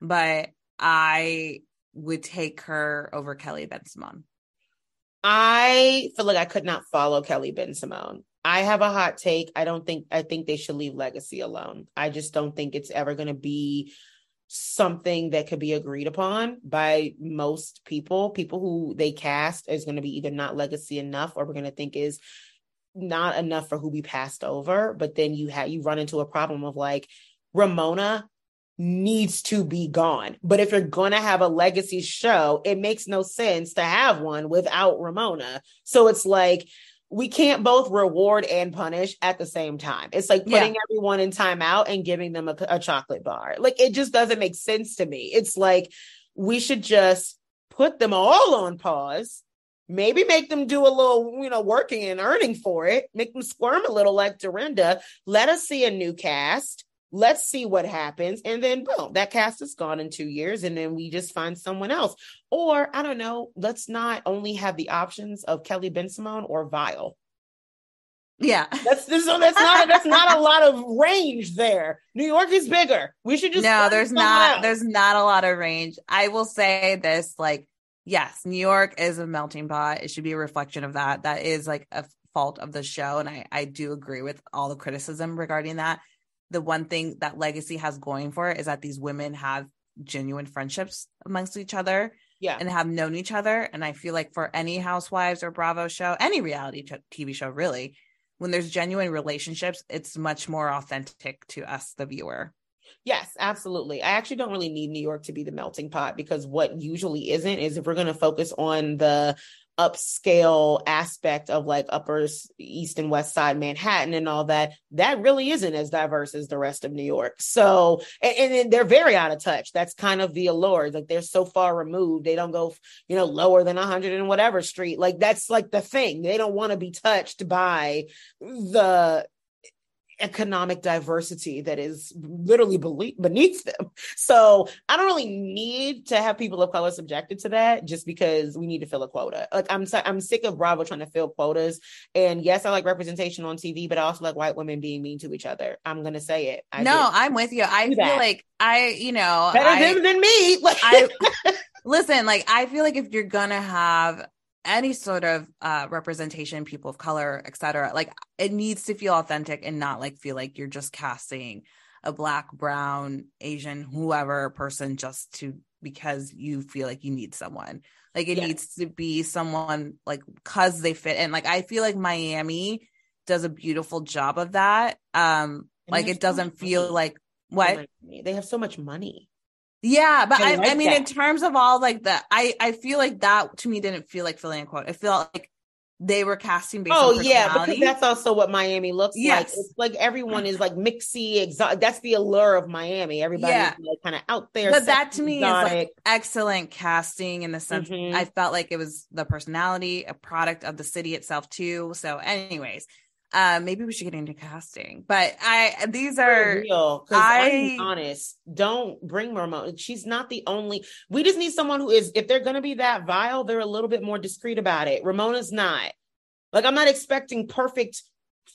but I would take her over Kelly Bensimon. I feel like I could not follow Kelly Bensimon. I have a hot take. I don't think I think they should leave Legacy alone. I just don't think it's ever going to be something that could be agreed upon by most people. People who they cast is going to be either not legacy enough or we're going to think is not enough for who we passed over. But then you have you run into a problem of like Ramona needs to be gone. But if you're going to have a legacy show, it makes no sense to have one without Ramona. So it's like we can't both reward and punish at the same time. It's like putting Yeah. everyone in timeout and giving them a, a chocolate bar. Like it just doesn't make sense to me. It's like we should just put them all on pause. Maybe make them do a little, you know, working and earning for it. Make them squirm a little like Dorinda. Let us see a new cast. Let's see what happens. And then boom, that cast is gone in two years. And then we just find someone else. Or I don't know, let's not only have the options of Kelly Bensimon or Vile. Yeah. That's this so that's not that's not a lot of range there. New York is bigger. We should just no, there's not else. there's not a lot of range. I will say this like yes, New York is a melting pot. It should be a reflection of that. That is like a fault of the show and I I do agree with all the criticism regarding that. The one thing that Legacy has going for it is that these women have genuine friendships amongst each other yeah. and have known each other and I feel like for any housewives or Bravo show, any reality TV show really, when there's genuine relationships, it's much more authentic to us the viewer. Yes, absolutely. I actually don't really need New York to be the melting pot because what usually isn't is if we're going to focus on the upscale aspect of like upper east and west side Manhattan and all that, that really isn't as diverse as the rest of New York. So, and, and they're very out of touch. That's kind of the allure. Like they're so far removed. They don't go, you know, lower than 100 and whatever street. Like that's like the thing. They don't want to be touched by the economic diversity that is literally beneath them. So I don't really need to have people of color subjected to that just because we need to fill a quota. Like I'm I'm sick of Bravo trying to fill quotas. And yes, I like representation on TV, but I also like white women being mean to each other. I'm gonna say it. I no. I'm with you. I feel that. like I, you know, better I, than me. Like I listen, like I feel like if you're gonna have any sort of uh representation, people of color, etc., like it needs to feel authentic and not like feel like you're just casting a black, brown, Asian, whoever person just to because you feel like you need someone. Like it Yes. needs to be someone like cause they fit in. Like I feel like Miami does a beautiful job of that. Um, And like it doesn't feel money. like what they have so much money. Yeah, but I I, I, mean, in terms of all like the, I, I feel like that to me didn't feel like filling a quote. I felt like they were casting based Oh yeah, because that's also what Miami looks like. It's like everyone is like mixy, exotic. That's the allure of Miami. Everybody's Yeah. like kind of out there. but that to me is like excellent casting in the sense Mhm. I felt like it was the personality, a product of the city itself too. So, anyways, uh, maybe we should get into casting. But I, these For are real. Because I'm I- honest, don't bring Ramona. She's not the only. We just need someone who is. If they're going to be that vile, they're a little bit more discreet about it. Ramona's not. Like I'm not expecting perfect.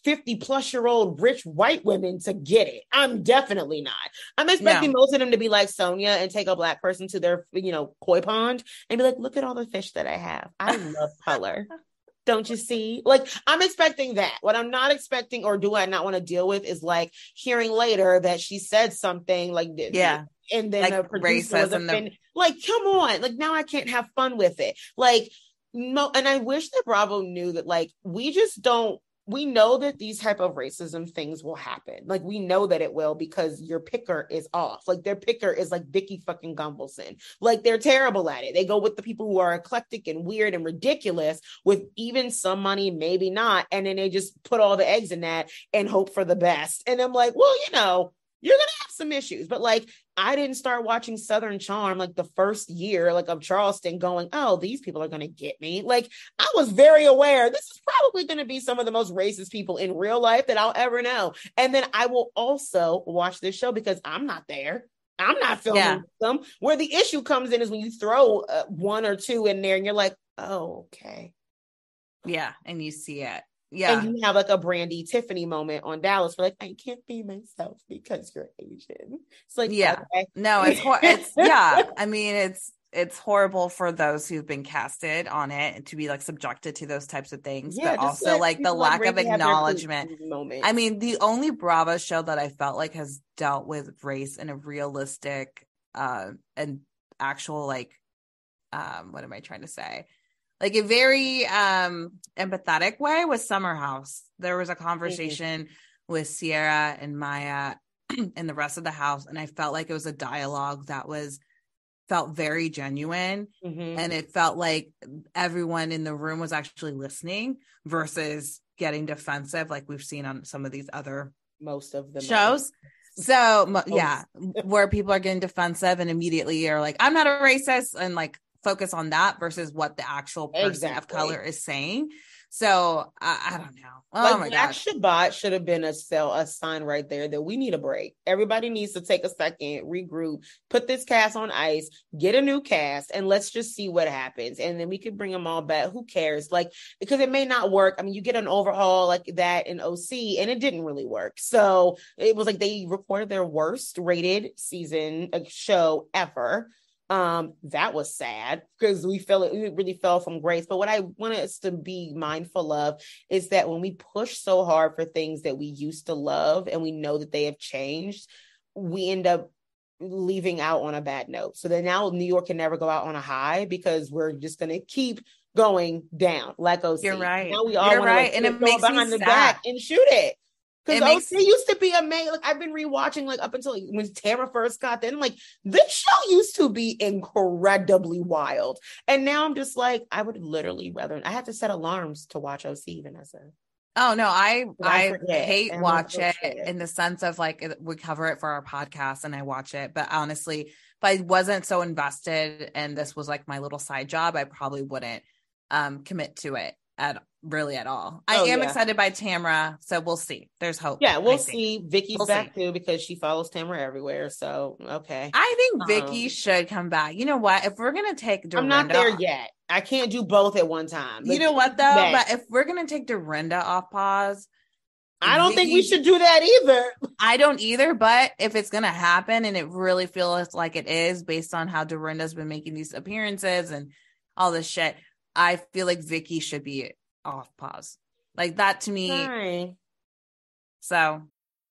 50 plus year old rich white women to get it. I'm definitely not. I'm expecting most of them to be like Sonja and take a black person to their, you know, koi pond and be like, look at all the fish that I have. I love color. Don't you see? Like, I'm expecting that. What I'm not expecting or do I not want to deal with is like hearing later that she said something like, yeah, and then Like the producer was and the- offended. Like, come on. Like, now I can't have fun with it. Like, no, and I wish that Bravo knew that, like, we just don't. We know that these type of racism things will happen. Like we know that it will because your picker is off. Like their picker is like Vicki fucking Gunvalson. Like they're terrible at it. They go with the people who are eclectic and weird and ridiculous with even some money, maybe not. And then they just put all the eggs in that and hope for the best. And I'm like, well, you know, you're gonna have some issues. But like I didn't start watching Southern Charm like the first year, like of Charleston, going, oh, these people are gonna get me. Like I was very aware this is probably gonna be some of the most racist people in real life that I'll ever know. And then I will also watch this show because I'm not there. I'm not filming Yeah. them. Where the issue comes in is when you throw uh, one or two in there and you're like, oh, okay. yeah, and you see it. Yeah, And you have like a Brandi Tiffany moment on Dallas for like, I can't be myself because you're Asian. It's like, Yeah. okay. No, it's hor- it's yeah. I mean, it's it's horrible for those who've been casted on it to be like subjected to those types of things, Yeah, but also like the lack of Brandi have their acknowledgement. I mean, the only Bravo show that I felt like has dealt with race in a realistic uh and actual like um what am I trying to say? Like a very um empathetic way with Summer House. There was a conversation with Ciara and Mya and the rest of the house and I felt like it was a dialogue that was felt very genuine Mhm. and it felt like everyone in the room was actually listening versus getting defensive like we've seen on some of these other most of the shows. So mo- yeah, where people are getting defensive and immediately are like, "I'm not a racist," and like focus on that versus what the actual person of color is saying. So I, I don't know. Oh like my Black Shabbat should have been a sell a sign right there that we need a break. Everybody needs to take a second, regroup, put this cast on ice, get a new cast, and let's just see what happens. And then we could bring them all back. Who cares? Like because it may not work. I mean, you get an overhaul like that in OC, and it didn't really work. So it was like they recorded their worst rated season uh, show ever. Um, that was sad because we felt it we really fell from grace. But what I want us to be mindful of is that when we push so hard for things that we used to love and we know that they have changed, we end up leaving out on a bad note. So that now New York can never go out on a high because we're just going to keep going down like OC. You're right. Now we all You're right. like, And it makes me behind the sad. back and shoot it. Because It makes- OC used to be amazing. Like I've been rewatching like up until when Tara first got there. I'm like, this show used to be incredibly wild. And now I'm just like, I would literally rather I have to set alarms to watch OC, Vanessa. Oh no, I I I hate watch it in the sense of like we cover it for our podcast and I watch it, but honestly, if I wasn't so invested and this was like my little side job, I probably wouldn't um commit to it at really at all. I Oh, am yeah. excited by Tamra, so we'll see. There's hope. Yeah, we'll see. Vicki's We'll back too because she follows Tamara everywhere. So okay. I think Vicki Um, should come back. You know what? If we're gonna take Dorinda, I'm not there yet. I can't do both at one time. You know what though? Max. But if we're gonna take Dorinda off pause, I don't think we should do that either. I don't either, but if it's gonna happen and it really feels like it is based on how Dorinda's been making these appearances and all this shit, I feel like Vicki should be off pause. Like that to me. Fine. So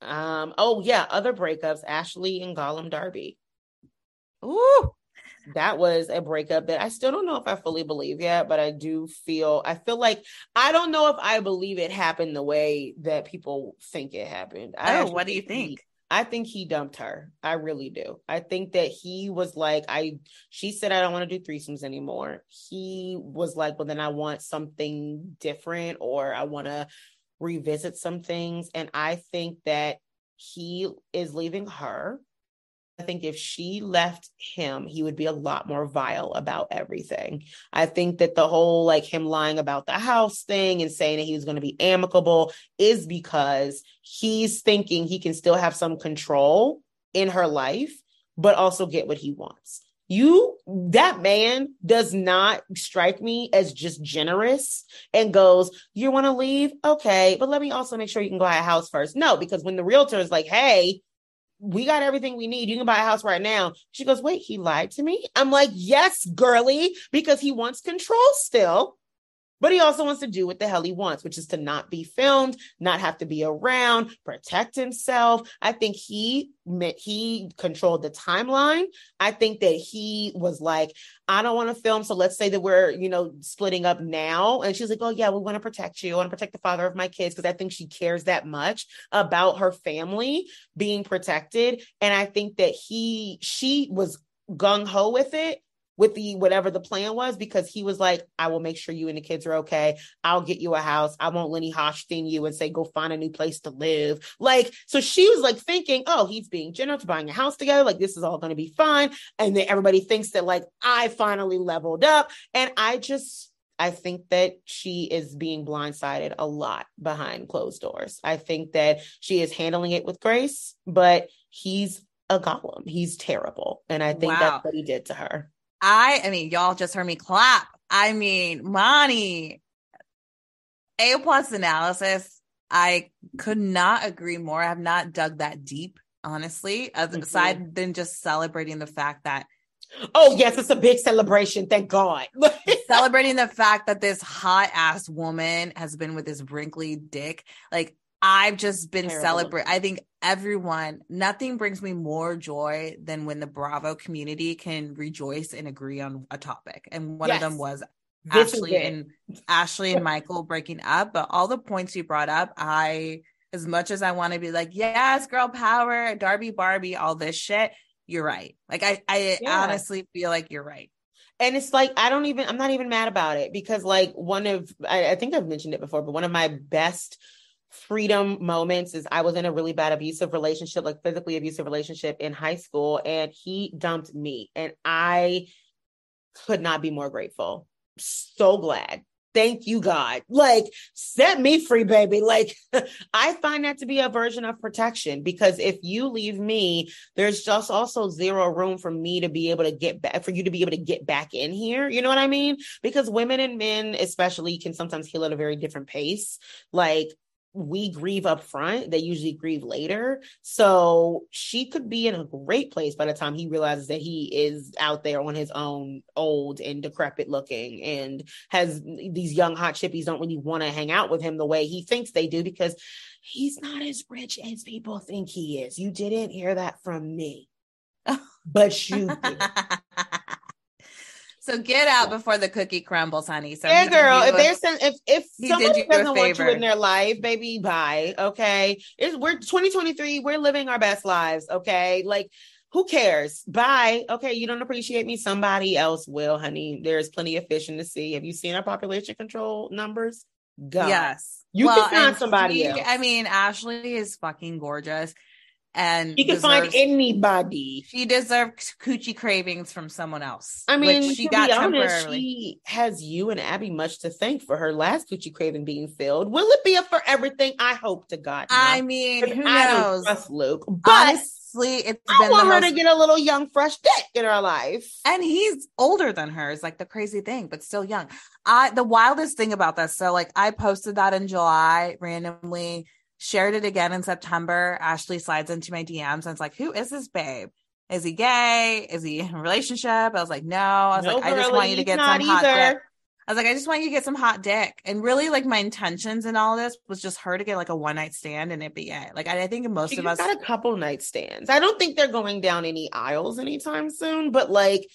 Um, oh yeah, other breakups, Ashley and Gollum Darby. ooh, That was a breakup that I still don't know if I fully believe yet, but I do feel I feel like I don't know if I believe it happened the way that people think it happened. I oh, what do you he- think? I think he dumped her. I really do. I think that he was like, I she said I don't want to do threesomes anymore. He was like, well, then I want something different or I want to revisit some things. And I think that he is leaving her. I think if she left him, he would be a lot more vile about everything. I think that the whole like him lying about the house thing and saying that he was going to be amicable is because he's thinking he can still have some control in her life, but also get what he wants. You, that man does not strike me as just generous and goes, You want to leave? Okay, but let me also make sure you can buy a house first. No, because when the realtor is like, Hey, we got everything we need. You can buy a house right now. She goes, Wait, he lied to me? I'm like, Yes, girly, because he wants control still. But he also wants to do what the hell he wants, which is to not be filmed, not have to be around, protect himself. I think he meant he controlled the timeline. I think that he was like, I don't want to film. So let's say that we're, you know, splitting up now. And she's like, Oh, yeah, we want to protect you. I want to protect the father of my kids because I think she cares that much about her family being protected. And I think that he, she was gung ho with it with the whatever the plan was because he was like, I will make sure you and the kids are okay. I'll get you a house. I won't Lenny Hochstein you and say, go find a new place to live. Like, so she was like thinking, oh, he's being generous, buying a house together. Like, this is all going to be fine. And then everybody thinks that, like, I finally leveled up. And I just, I think that she is being blindsided a lot behind closed doors. I think that she is handling it with grace, but he's a golem. He's terrible. And I think wow. that's what he did to her. I, I mean, y'all just heard me clap. I mean, Mani, A plus analysis. I could not agree more. I have not dug that deep, honestly, as mm-hmm. aside than just celebrating the fact that. Oh, yes, it's a big celebration. Thank God. celebrating the fact that this hot ass woman has been with this wrinkly dick. Like, I've just been celebrating. I think everyone, nothing brings me more joy than when the Bravo community can rejoice and agree on a topic. And one yes. of them was this Ashley and Ashley and Michael breaking up. But all the points you brought up, I, as much as I want to be like, yes, girl power, Darby Barbie, all this shit, you're right. Like I, I yeah. honestly feel like you're right and it's like i don't even i'm not even mad about it because like one of I, I, think i've mentioned it before but one of my best freedom moments is I was in a really bad abusive relationship, like physically abusive relationship in high school, and he dumped me. And I could not be more grateful. So glad. Thank you, God. Like, set me free, baby. Like, I find that to be a version of protection because if you leave me, there's just also zero room for me to be able to get back, for you to be able to get back in here. You know what I mean? Because women and men, especially, can sometimes heal at a very different pace. Like, we grieve up front, they usually grieve later. So she could be in a great place by the time he realizes that he is out there on his own, old and decrepit looking, and has these young hot chippies don't really want to hang out with him the way he thinks they do because he's not as rich as people think he is. You didn't hear that from me, but you did. So get out before the cookie crumbles, honey. So yeah, girl. If there's some, if if somebody doesn't want you in their life, baby, bye. Okay, it's we're 2023. We're living our best lives. Okay, like who cares? Bye. Okay, you don't appreciate me. Somebody else will, honey. There's plenty of fish in the sea. Have you seen our population control numbers? Go. Yes. You well, can find somebody she, else. I mean, Ashley is fucking gorgeous and she can deserves, find anybody. She deserves coochie cravings from someone else. I mean, she got honest, she has you and Abby much to thank for her last coochie craving being filled. Will it be a for everything? I hope to God. Not. I mean, who I knows? trust Luke, but honestly, it's I want her most... to get a little young, fresh dick in her life. And he's older than her. Is like the crazy thing, but still young. I the wildest thing about this. So like, I posted that in July randomly shared it again in September. Ashley slides into my DMs and it's like, who is this babe? Is he gay? Is he in a relationship? I was like, no. I was no, like, I just want you to get some hot dick. I was like, I just want you to get some hot dick. And really, like, my intentions in all this was just her to get like a one night stand and it be it. Like, I, I think most of us got a couple night stands. I don't think they're going down any aisles anytime soon, but like,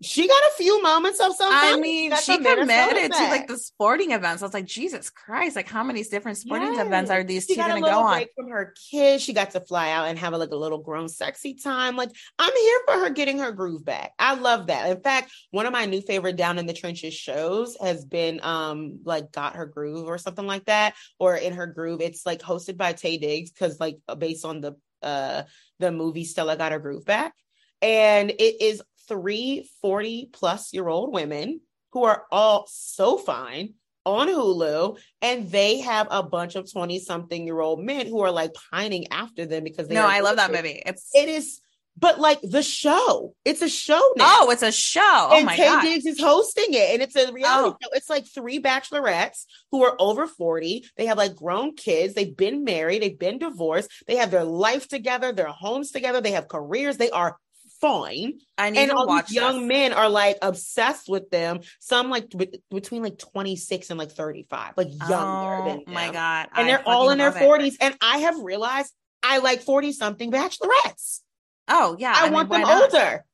she got a few moments of something. I mean, she committed to like the sporting events. I was like, Jesus Christ! Like, how many different sporting yes. events are these she two going to go on? From her kids, she got to fly out and have a, like a little grown sexy time. Like, I'm here for her getting her groove back. I love that. In fact, one of my new favorite Down in the Trenches shows has been um like Got Her Groove or something like that, or In Her Groove. It's like hosted by Taye Diggs because like based on the uh the movie Stella Got Her Groove Back and it is three 40 plus year old women who are all so fine on Hulu, and they have a bunch of 20 something year old men who are like pining after them because they No, I love that movie. It's it is but like the show, it's a show now. Oh, it's a show. Oh and my Taye god. Diggs is hosting it, and it's a reality oh. show. It's like three bachelorettes who are over 40. They have like grown kids. They've been married, they've been divorced, they have their life together, their homes together, they have careers, they are fine. I need and to all watch these young this. men are like obsessed with them. Some like b- between like 26 and like 35, like younger oh, than them. my god. And I they're all in their 40s. It. And I have realized I like 40 something bachelorettes. Oh yeah. I, I want mean, them older.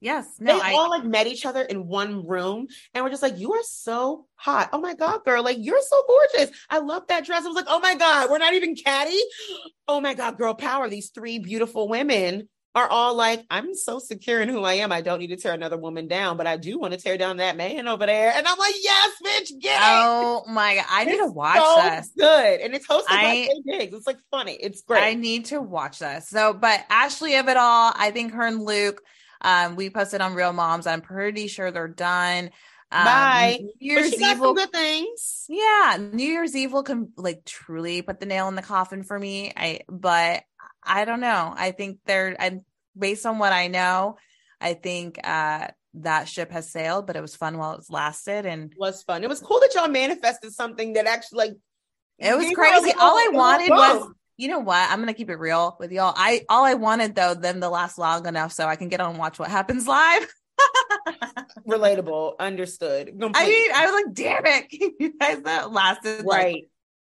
Yes. No, they I... all like met each other in one room and we're just like, you are so hot. Oh my God, girl. Like, you're so gorgeous. I love that dress. I was like, oh my God, we're not even catty. Oh my God, girl power. These three beautiful women are all like, I'm so secure in who I am. I don't need to tear another woman down, but I do want to tear down that man over there. And I'm like, yes, bitch, get Oh my god, I need to watch so this. Good. And it's hosted I- by Diggs. It's like funny. It's great. I need to watch this. So, but Ashley of it all, I think her and Luke, um, we posted on Real Moms. I'm pretty sure they're done. Um, Bye. New but Year's she got Evil, some good things. yeah, New Year's Evil can like truly put the nail in the coffin for me. I, but I don't know. I think they're, and based on what I know, I think uh that ship has sailed. But it was fun while it lasted, and It was fun. It was cool that y'all manifested something that actually like It was gave her a crazy. All I wanted was, you know what? I'm gonna keep it real with y'all. I all I wanted though them to last long enough so I can get on and watch what happens live. relatable, understood. I mean, I was like, damn it, you guys that lasted like right.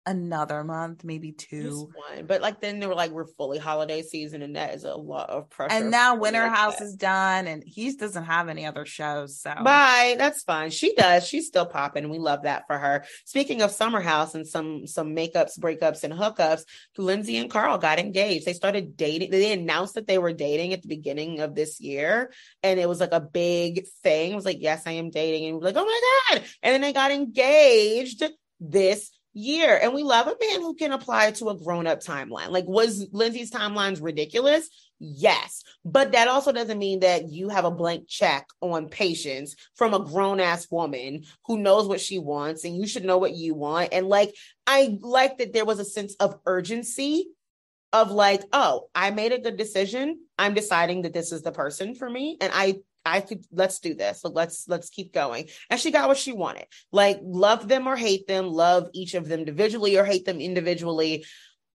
Another month, maybe two. one. But like then they were like, we're fully holiday season, and that is a lot of pressure. And now Winter like House that. is done, and he doesn't have any other shows. So Bye. That's fine. She does. She's still popping. We love that for her. Speaking of Summer House and some some makeups, breakups, and hookups, Lindsay and Carl got engaged. They started dating. They announced that they were dating at the beginning of this year, and it was like a big thing. It was like, yes, I am dating, and we were like, oh my god! And then they got engaged this year, and we love a man who can apply to a grown up timeline. Like, was Lindsay's timelines ridiculous? Yes. But that also doesn't mean that you have a blank check on patience from a grown ass woman who knows what she wants and you should know what you want. And like, I like that there was a sense of urgency of like, oh, I made a good decision. I'm deciding that this is the person for me. And I, I could, let's do this. So let's, let's keep going. And she got what she wanted. Like, love them or hate them, love each of them individually or hate them individually.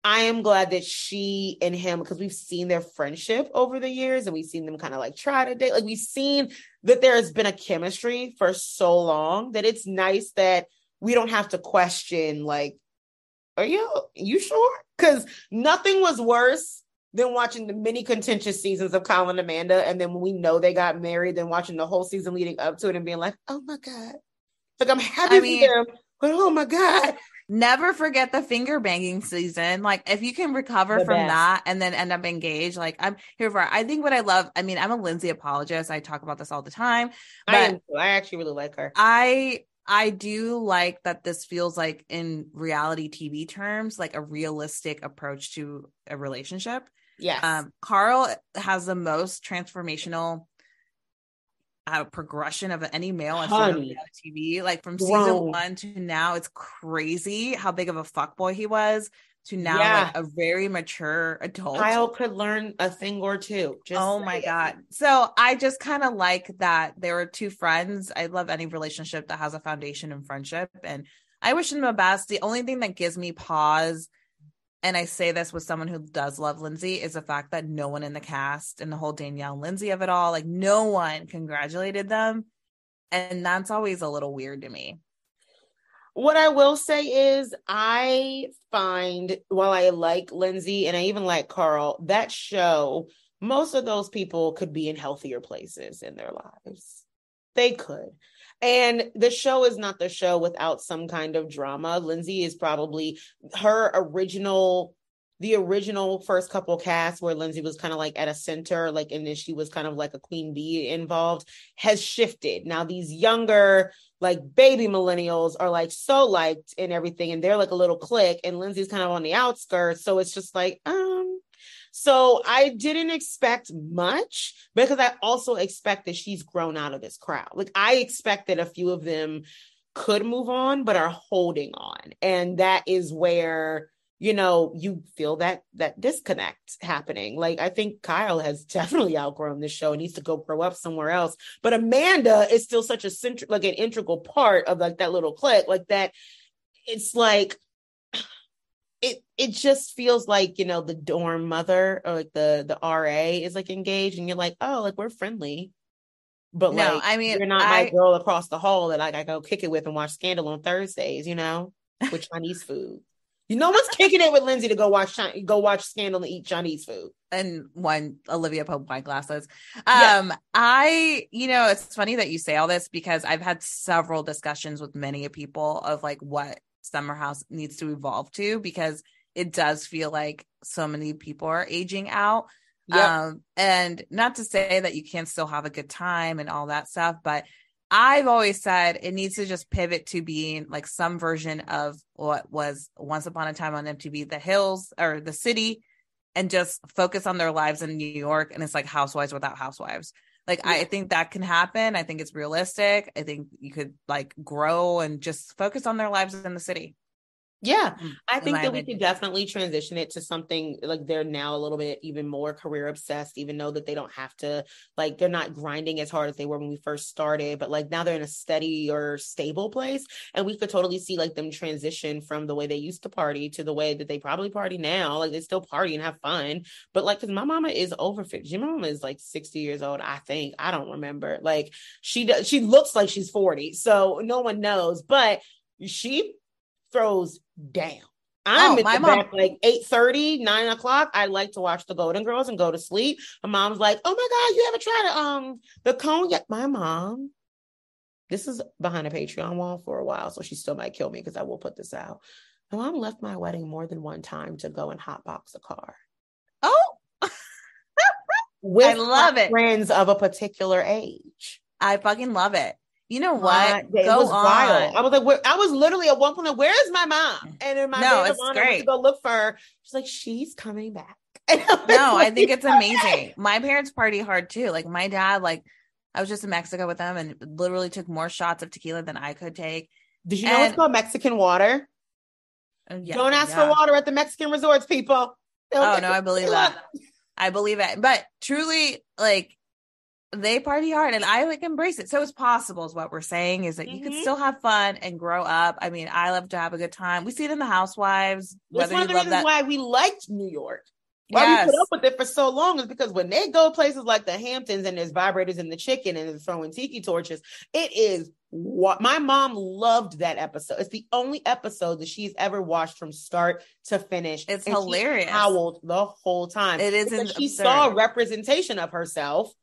I am glad that she and him, because we've seen their friendship over the years and we've seen them kind of like try to date. Like we've seen that there has been a chemistry for so long that it's nice that we don't have to question, like, are you you sure? Because nothing was worse than watching the many contentious seasons of Colin and Amanda. And then when we know they got married, then watching the whole season leading up to it and being like, oh my God. Like I'm happy I for mean- them, but oh my God. never forget the finger banging season. Like if you can recover The from best. that and then end up engaged, like I'm here for. I think what I love. I mean, I'm a Lindsay apologist. I talk about this all the time. I, But- am. I actually really like her. I I do like that this feels like in reality TV terms like a realistic approach to a relationship. Yes. Um Carl has the most transformational uh, progression of any male on TV. Like from season one to now, it's crazy how big of a fuckboy he was to now Yeah. like a very mature adult. Kyle could learn a thing or two. Oh my saying. god. So I just kind of like that there were two friends. I love any relationship that has a foundation in friendship and I wish them the best. The only thing that gives me pause and I say this with someone who does love Lindsay is the fact that no one in the cast and the whole Danielle Lindsay of it all, like no one congratulated them. And that's always a little weird to me. What I will say is, I find while I like Lindsay and I even like Carl, that show, most of those people could be in healthier places in their lives. They could. And the show is not the show without some kind of drama. Lindsay is probably her original, the original first couple cast where Lindsay was kind of like at a center, like, and then she was kind of like a queen bee involved, has shifted. Now, these younger, like baby millennials are like so liked and everything, and they're like a little clique, and Lindsay's kind of on the outskirts. So it's just like, um, so I didn't expect much because I also expect that she's grown out of this crowd. Like I expect that a few of them could move on, but are holding on. And that is where you know you feel that that disconnect happening like i think kyle has definitely outgrown this show and needs to go grow up somewhere else but amanda is still such a central like an integral part of like that little clique like that it's like it it just feels like you know the dorm mother or like the the ra is like engaged and you're like oh like we're friendly but No, like I mean, you're not I- my girl across the hall that like i go kick it with and watch scandal on thursdays you know with chinese food you know what's kicking it with lindsay to go watch go watch scandal and eat chinese food and one Olivia Pope wine glasses. Yeah. Um, I, you know, it's funny that you say all this because I've had several discussions with many people of like what Summer House needs to evolve to because it does feel like so many people are aging out. Yep. Um, and not to say that you can't still have a good time and all that stuff, but I've always said it needs to just pivot to being like some version of what was once upon a time on MTV, The Hills or The City, and just focus on their lives in New York. And it's like Housewives without Housewives. Like I think that can happen. I think it's realistic. I think you could like grow and just focus on their lives in the city. Yeah, Mm, I think that we could definitely transition it to something like they're now a little bit even more career obsessed, even though that they don't have to like they're not grinding as hard as they were when we first started, but like now they're in a steady or stable place. And we could totally see like them transition from the way they used to party to the way that they probably party now. Like they still party and have fun. But like, cause my mama is over 50. My mama is like 60 years old, I think. I don't remember. Like she does, she looks like she's 40. So no one knows, but she throws down. I'm Oh, in my the mom- back like 8 9 o'clock. I like to watch the Golden Girls and go to sleep. My mom's like, Oh my God, you ever tried um the cognac? My mom, this is behind a Patreon wall for a while, so she still might kill me because I will put this out. My mom left my wedding more than one time to go and hotbox a car. Oh, With I love it. friends of a particular age. I fucking love it. You know what? it Go was on. wild. I was like, where, I was literally at one point like, where is my mom? And in my No, it's honor went to go look for her. She's like, she's coming back. Like, no, I think it's amazing. My parents party hard too. Like my dad, like I was just in Mexico with them and literally took more shots of tequila than I could take. Did you know it's called Mexican water? And yeah, Don't ask yeah. for water at the Mexican resorts, people. They'll Oh no, I believe tequila. that. I believe it. But truly, like they party hard and I like embrace it. So it's possible is what we're saying is that you could Mhm. still have fun and grow up. I mean, I love to have a good time. We see it in the housewives, That's one of the reasons that. why we liked New York. Why Yes. we put up with it for so long is because when they go places like the Hamptons and there's vibrators in the chicken and they're throwing tiki torches, it is what my mom loved that episode. It's the only episode that she's ever watched from start to finish. It's and she hilarious. howled the whole time. It is she absurd. saw representation of herself,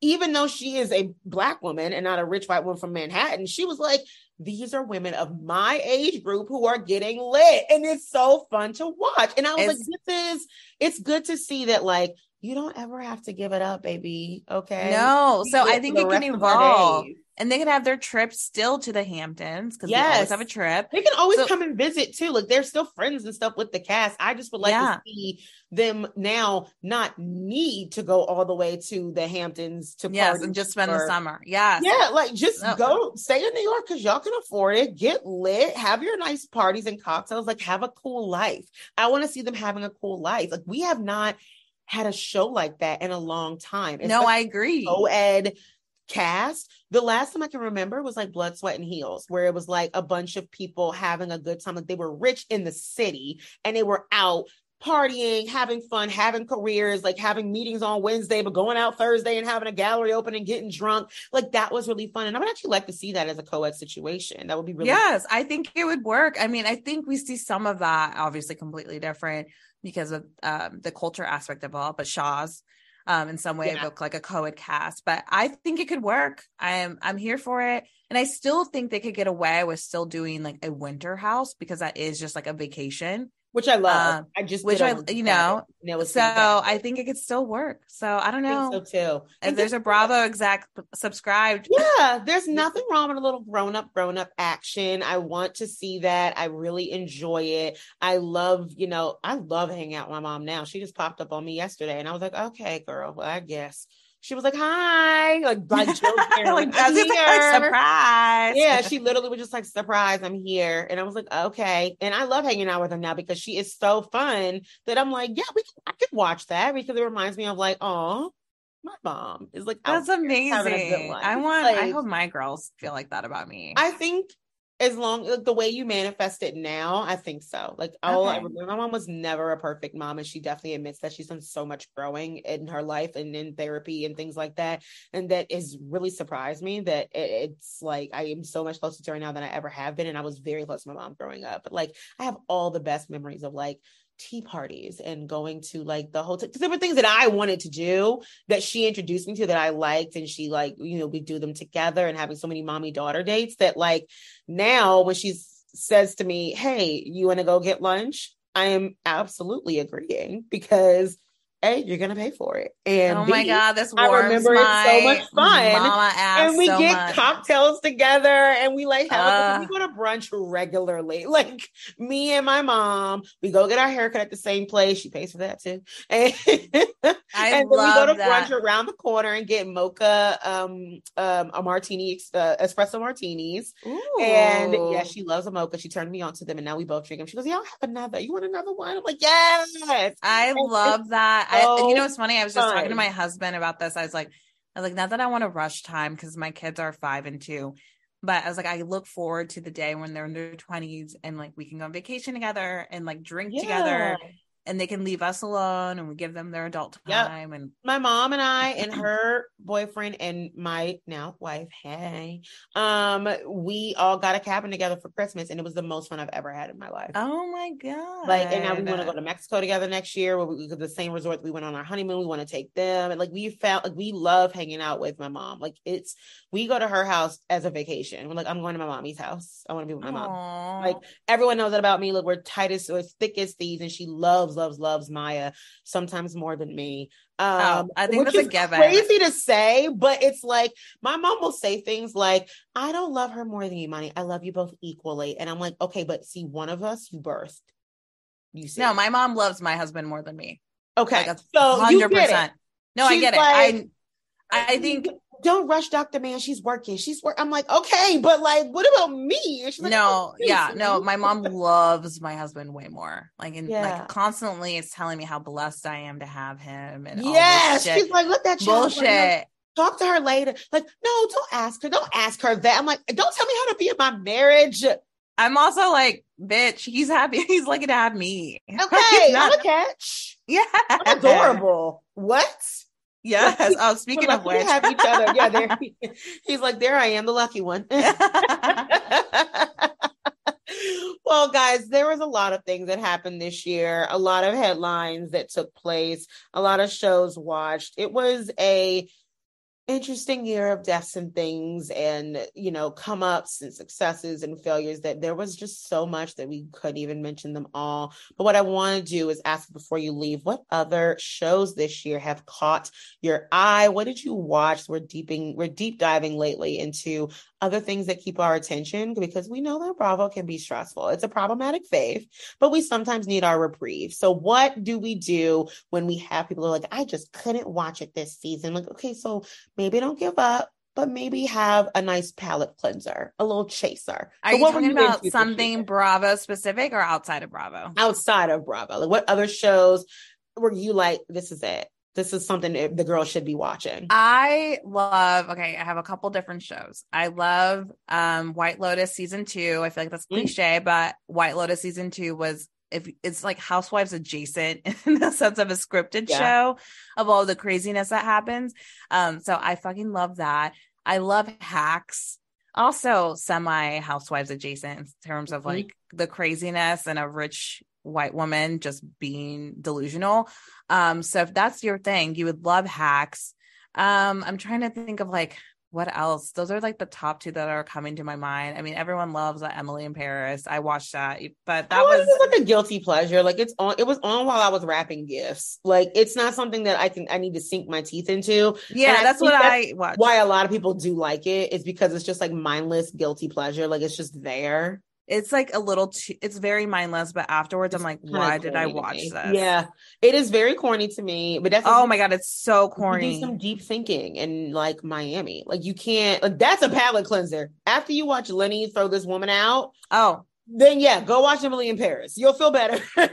even though she is a black woman and not a rich white woman from Manhattan. She was like, these are women of my age group who are getting lit. And it's so fun to watch. And I was It's- like, this is, it's good to see that, like, you don't ever have to give it up, baby. Okay. No, so I think it can rest of our evolve. And they can have their trip still to the Hamptons because we Yes. always have a trip. They can always So- come and visit too. Like they're still friends and stuff with the cast. I just would like Yeah. to see them now not need to go all the way to the Hamptons to Yes, party and just spend the summer. Yeah, Yeah, like just No. go stay in New York because y'all can afford it. Get lit, have your nice parties and cocktails. Like have a cool life. I want to see them having a cool life. Like we have not had a show like that in a long time. No, I agree. co-ed cast. The last time I can remember was like Blood, Sweat, and Heels, where it was like a bunch of people having a good time. Like they were rich in the city and they were out partying, having fun, having careers, like having meetings on Wednesday, but going out Thursday and having a gallery open and getting drunk. Like that was really fun. And I would actually like to see that as a co-ed situation. That would be really yes, I think it would work. I mean, I think we see some of that obviously completely different because of um, the culture aspect of all, but Shaw's um, in some way Yeah. look like a co-ed cast. But I think it could work. I'm I'm here for it. And I still think they could get away with still doing like a winter house because that is just like a vacation. Which I love. Um, I just which I- you know, and it was So. I think it could still work. So I don't I know. think so too. if And there's a Bravo exec subscribed. Yeah, there's nothing wrong with a little grown up, grown up action. I want to see that. I really enjoy it. I love, you know, I love hanging out with my mom now. She just popped up on me yesterday and I was like, okay, girl, well, I guess. She was like, hi, like, like, joking, like, like, I'm just like, oh, here. surprise. Yeah, she literally was just like, surprise, I'm here. And I was like, okay. And I love hanging out with her now because she is so fun that I'm like, yeah, we can, I could watch that because it reminds me of like, oh, my mom is like, That's there having a good amazing. I want. I hope my girls feel like that about me. I think as long like, the way you manifest it now, I think so. Like I Okay. remember, my mom was never a perfect mom, and she definitely admits that she's done so much growing in her life and in therapy and things like that. And that has really surprised me that it, it's like I am so much closer to her now than I ever have been. And I was very close to my mom growing up, but like I have all the best memories of like tea parties and going to like the hotel because there were things that I wanted to do that she introduced me to that I liked and she like you know we do them together and having so many mommy daughter dates that like now when she says to me hey you want to go get lunch? I am absolutely agreeing because A, you're gonna pay for it. And oh B, my god, this I remember it's so much fun. And we so get much. cocktails together and we like have a, Uh. we go to brunch regularly. Like me and my mom, we go get our haircut at the same place. She pays for that too. And, and then we go to that. brunch around the corner and get mocha um um a martini uh, espresso martinis. And yeah, she loves a mocha. She turned me on to them and now we both drink them. She goes, Yeah, I'll have another. You want another one? I'm like, Yes. I And love that. I, you know, oh, it's funny. I was just talking to my husband about this. I was like, I was like, not that I want to rush time because my kids are five and two, but I was like, I look forward to the day when they're in their twenties and like we can go on vacation together and like drink together, Yeah. And they can leave us alone and we give them their adult Yep. time. And my mom and I and her boyfriend and my now wife, hey, um, we all got a cabin together for Christmas, and it was the most fun I've ever had in my life. oh my god, Like, and now we want to go to Mexico together next year. Where we go to the same resort we went on our honeymoon. We want to take them, and like we found, like we love hanging out with my mom. Like it's we go to her house as a vacation. We're like, I'm going to my mommy's house. I want to be with my mom. Like everyone knows that about me. Look, we're tight as or thick as thieves, and she loves, loves, loves Mya sometimes more than me. Um, Oh, I think which that's a given. Crazy to say, but it's like my mom will say things like, "I don't love her more than you, Mani. I love you both equally." And I'm like, "Okay, but see, one of us you birthed. You see, no, my mom loves my husband more than me. okay, Like so hundred percent. No, I She's get it. like- I I think Don't rush Dr. Man. She's working. She's work. I'm like, okay, but like, what about me? She's like, no, "Oh, yeah, please." no, my mom loves my husband way more. Like, and Yeah. like constantly is telling me how blessed I am to have him and Yes, she's like, let that bullshit. talk to her later. Like, no, don't ask her. Don't ask her that. I'm like, don't tell me how to be in my marriage. I'm also like, bitch, he's happy. He's lucky to have me. I'm Not- a catch. yeah, I'm adorable. What? Yes. Oh, speaking of which, have each other. Yeah, there. He's like, there I am, the lucky one. well, guys, there was a lot of things that happened this year, a lot of headlines that took place, a lot of shows watched. It was a interesting year of deaths and things and you know come ups and successes and failures that there was just so much that we couldn't even mention them all. But what i want to do is ask before you leave what other shows this year have caught your eye? What did you watch? We're deeping we're deep diving lately into other things that keep our attention because we know that bravo can be stressful it's a problematic fave but we sometimes need our reprieve so what do we do when we have people who are like i just couldn't watch it this season like okay so maybe don't give up, but maybe have a nice palate cleanser, a little chaser. are So you talking into about something? Bravo specific or outside of Bravo? outside of Bravo? Like what other shows were you like, this is it? This is something the girl should be watching. I love okay, I have a couple different shows. I love um White Lotus season 2. I feel like that's Mm. cliche, but White Lotus season 2 was if it's like housewives adjacent in the sense of a scripted Yeah. show of all the craziness that happens. Um so I fucking love that. I love hacks. Also semi housewives adjacent in terms of Mhm. like the craziness and a rich white woman just being delusional. Um, so if that's your thing, you would love hacks. Um, I'm trying to think of like what else. Those are like the top two that are coming to my mind. I mean, everyone loves uh, Emily in Paris. I watched that, but That that was was like a guilty pleasure. Like it's on. It was on while I was wrapping gifts. Like it's not something that I can. I need to sink my teeth into. yeah, that's what that's I watched. Why a lot of people do like it is because it's just like mindless guilty pleasure. Like it's just there. It's like a little too. It's very mindless, but afterwards, I'm like, why did I watch this? Yeah, it is very corny to me. But that's Oh my god, it's so corny. some deep thinking in like Miami. Like you can't. Like, that's a palate cleanser. After you watch Lenny throw this woman out, Oh, then yeah, go watch Emily in Paris. You'll feel better.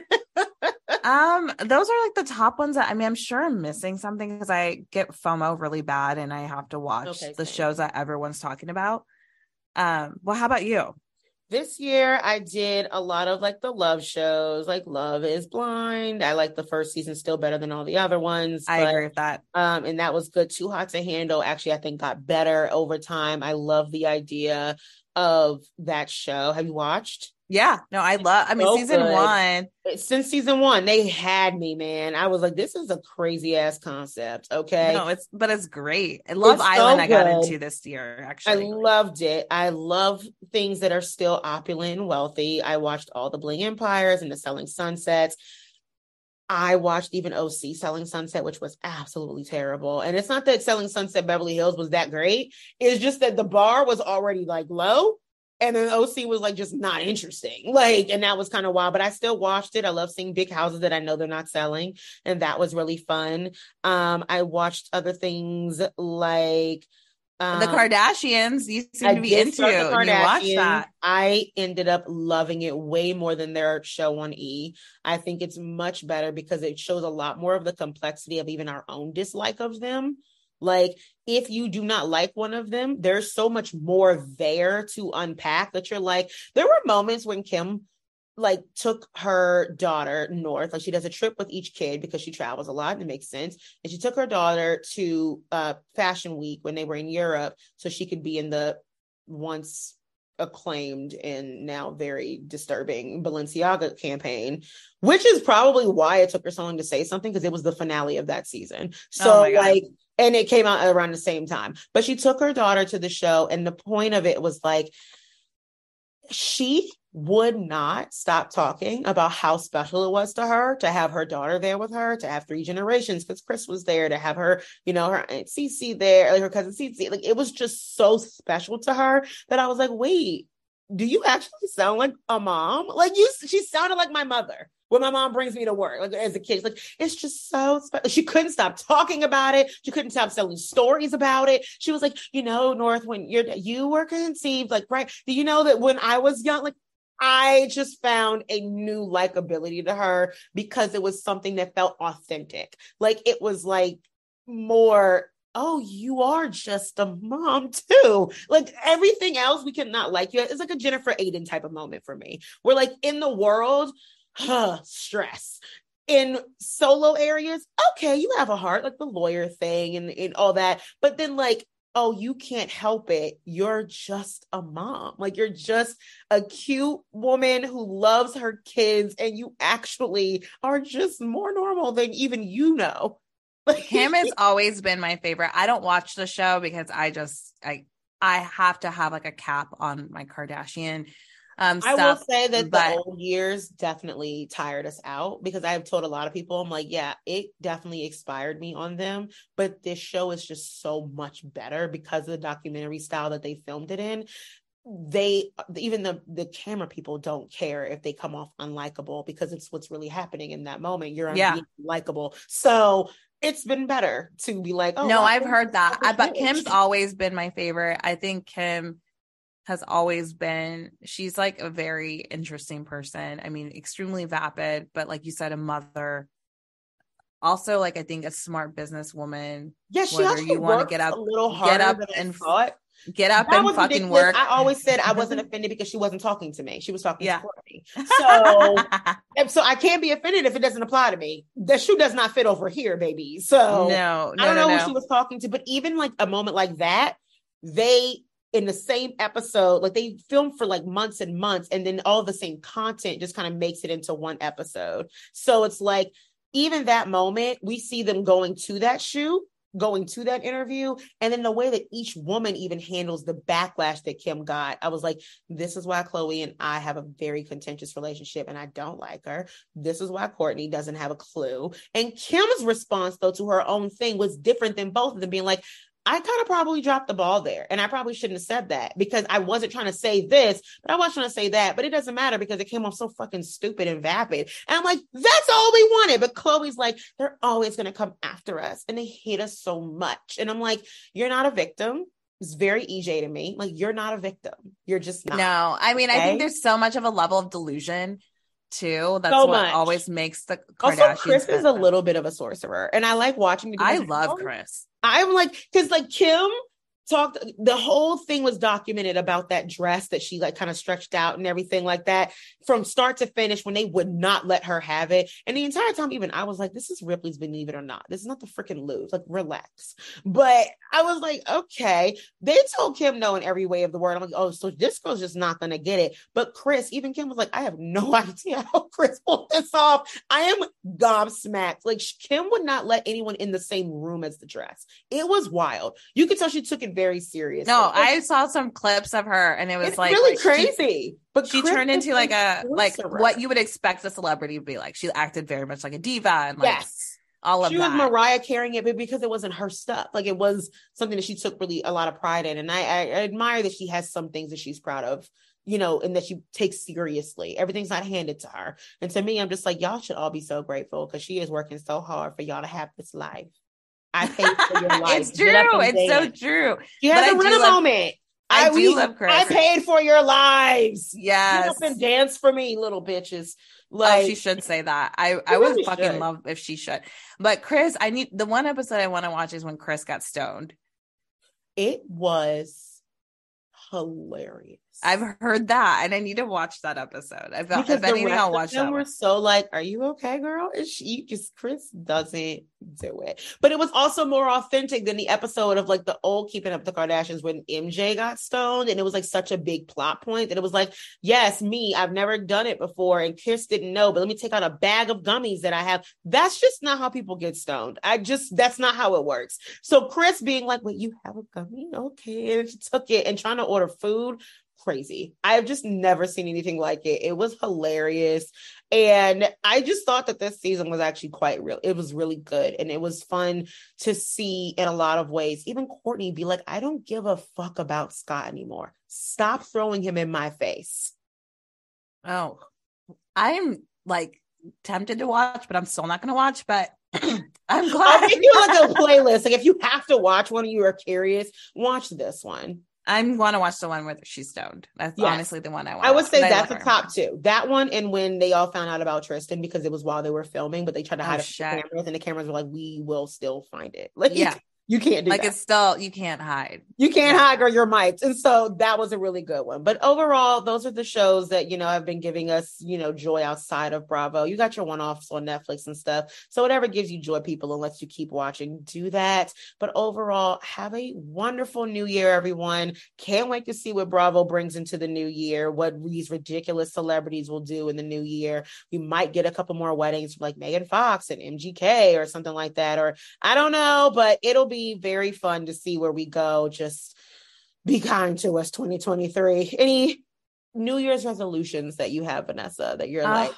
Um, those are like the top ones that I mean, I'm sure I'm missing something because I get FOMO really bad and I have to watch Okay, the same. shows that everyone's talking about. Um, well, how about you? This year I did a lot of like the love shows, like Love is Blind. I like the first season still better than all the other ones. I but, agree with that. Um, and that was good. Too Hot to Handle actually, I think got better over time. I love the idea of that show. Have you watched? Yeah, no, I love. I mean, So season good. one. Since season one, they had me, man. I was like, this is a crazy ass concept. Okay. No, it's but it's great. I love It's so Island. I got into this year Actually, I loved it. I love things that are still opulent and wealthy. I watched all the Bling Empires and the Selling Sunsets. I watched even OC Selling Sunset, which was absolutely terrible. And it's not that Selling Sunset Beverly Hills was that great. It's just that the bar was already like low. And then OC was like just not interesting. Like, and that was kind of wild, but I still watched it. I love seeing big houses that I know they're not selling. And that was really fun. Um, I watched other things like um, the Kardashians, you seem I to be into. You watch that. I ended up loving it way more than their show on E. I think it's much better because it shows a lot more of the complexity of even our own dislike of them. Like, if you do not like one of them, there's so much more there to unpack that you're like, there were moments when Kim like took her daughter north like she does a trip with each kid because she travels a lot and it makes sense. And she took her daughter to uh fashion week when they were in europe so she could be in the once acclaimed and now very disturbing balenciaga campaign which is probably why it took her so long to say something because it was the finale of that season. So oh like and it came out around the same time but she took her daughter to the show and the point of it was like she would not stop talking about how special it was to her to have her daughter there with her, to have three generations, because Kris was there, to have her, you know, her aunt Cece there, like her cousin Cece. Like it was just so special to her that I was like, wait, do you actually sound like a mom? Like you, she sounded like my mother when my mom brings me to work, like as a kid. Like it's just so special. She couldn't stop talking about it. She couldn't stop telling stories about it. She was like, you know, North, when you're you were conceived, like right? Do you know that when I was young, like I just found a new likability to her because it was something that felt authentic. Like it was like more oh, you are just a mom too. Like everything else, we cannot like you. It's like a Jennifer Aiden type of moment for me. We're like in the world, huh, stress. In solo areas, okay, you have a heart, like the lawyer thing and, and all that. But then, like, oh, you can't help it. You're just a mom. Like you're just a cute woman who loves her kids, and you actually are just more normal than even you know. Like, Kim has always been my favorite. I don't watch the show because I just I I have to have like a cap on my Kardashian um, I will say that but... the old years definitely tired us out because I have told a lot of people, I'm like, yeah, it definitely expired me on them. But this show is just so much better because of the documentary style that they filmed it in. They even the the camera people don't care if they come off unlikable because it's what's really happening in that moment. You're yeah. likable so it's been better to be like oh no i've heard that. I, but kim's always been my favorite. I think kim has always been she's like a very interesting person. I mean, extremely vapid, but like you said, a mother. Also, like I think a smart businesswoman. Yeah, she whether you want to get up, a little harder get up and thought. Get up that and fucking ridiculous. work. I always said I wasn't offended because she wasn't talking to me. She was talking yeah. to me. So, so I can't be offended if it doesn't apply to me. The shoe does not fit over here, baby. So no, no I don't no, know no. who she was talking to, but even like a moment like that, they in the same episode like they filmed for like months and months and then all the same content just kind of makes it into one episode. So it's like even that moment we see them going to that shoot going to that interview and then the way that each woman even handles the backlash that Kim got I was like this is why Khloé and I have a very contentious relationship and I don't like her. This is why Kourtney doesn't have a clue. And Kim's response though to her own thing was different than both of them being like I kind of probably dropped the ball there. And I probably shouldn't have said that because I wasn't trying to say this, but I was trying to say that. But it doesn't matter because it came off so fucking stupid and vapid. And I'm like, that's all we wanted. But Khloé's like, they're always going to come after us and they hate us so much. And I'm like, you're not a victim. It's very EJ to me. Like, you're not a victim. You're just not. No, I mean, okay? I think there's so much of a level of delusion too. That's so what much. always makes the Kardashians. Also, Kris is a little bit of a sorcerer, and I like watching. The I love Kris. I'm like, because like Kim talked the whole thing was documented about that dress that she like kind of stretched out and everything like that from start to finish when they would not let her have it. And the entire time even i was like this is ripley's believe it or not. This is not the freaking lose like relax. But i was like okay. They told kim no in every way of the word. I'm like oh so this girl's just not gonna get it. But Kris even kim was like i have no idea how Kris pulled this off. I am gobsmacked. Like kim would not let anyone in the same room as the dress. It was wild. You could tell she took advantage very serious. No, I saw some clips of her and it was it's like really like, she- crazy. but She, Kris turned into like a like what you would expect a celebrity to be like. She acted very much like a diva and like yes. all of that. she that. was Mariah carrying it, but because it wasn't her stuff, like it was something that she took really a lot of pride in, and I, I admire that she has some things that she's proud of, you know, and that she takes seriously. Everything's not handed to her, and to me, I'm just like y'all should all be so grateful because she is working so hard for y'all to have this life. I paid for your life. it's true. It's so true. She has a I love- moment. I do we- love Kris. I paid for your lives. Yes. Get up and dance for me, little bitches. oh, she should say that. I I really would fucking should. love if she should. But Kris, I need the one episode I want to watch is when Kris got stoned. it was hilarious. I've heard that, and I need to watch that episode. I've, because if anything, rest I'll watch them that. were One. so like, "Are you okay, girl?" And she just Kris doesn't do it. But it was also more authentic than the episode of like the old Keeping Up the Kardashians when MJ got stoned, and it was like such a big plot point that it was like, "Yes, me, I've never done it before, and Kris didn't know, but let me take out a bag of gummies that I have." That's just not how people get stoned. I just that's not how it works. So Kris being like, "Wait, you have a gummy? Okay," and she took it and trying to order food crazy. I've just never seen anything like it. It was hilarious. And I just thought that this season was actually quite real. It was really good. And it was fun to see in a lot of ways. Even Kourtney be like, I don't give a fuck about Scott anymore. Stop throwing him in my face. Oh, I'm like tempted to watch, but I'm still not going to watch. But I'm glad. I'll give you like a playlist. Like if you have to watch one and you are curious, watch this one. I'm want to watch the one where she's stoned. That's Yes. honestly the one I want. I would say that's the top two. That one and when they all found out about Tristan because it was while they were filming, but they tried to Oh, hide it from the cameras, and the cameras were like, "We will still find it." Like, Yeah. You can't do Like that. it's still you can't hide. You can't hide, girl. You're mic'd. And so that was a really good one. But overall, those are the shows that, you know, have been giving us, you know, joy outside of Bravo. You got your one offs on Netflix and stuff. So whatever gives you joy, people, and lets you keep watching, do that. But overall, have a wonderful new year, everyone. Can't wait to see what Bravo brings into the new year, what these ridiculous celebrities will do in the new year. We might get a couple more weddings from like Megan Fox and MGK or something like that. Or I don't know, but it'll be very fun to see where we go. Just be kind to us 2023. Any New Year's resolutions that you have, Vanessa, that you're Uh, like,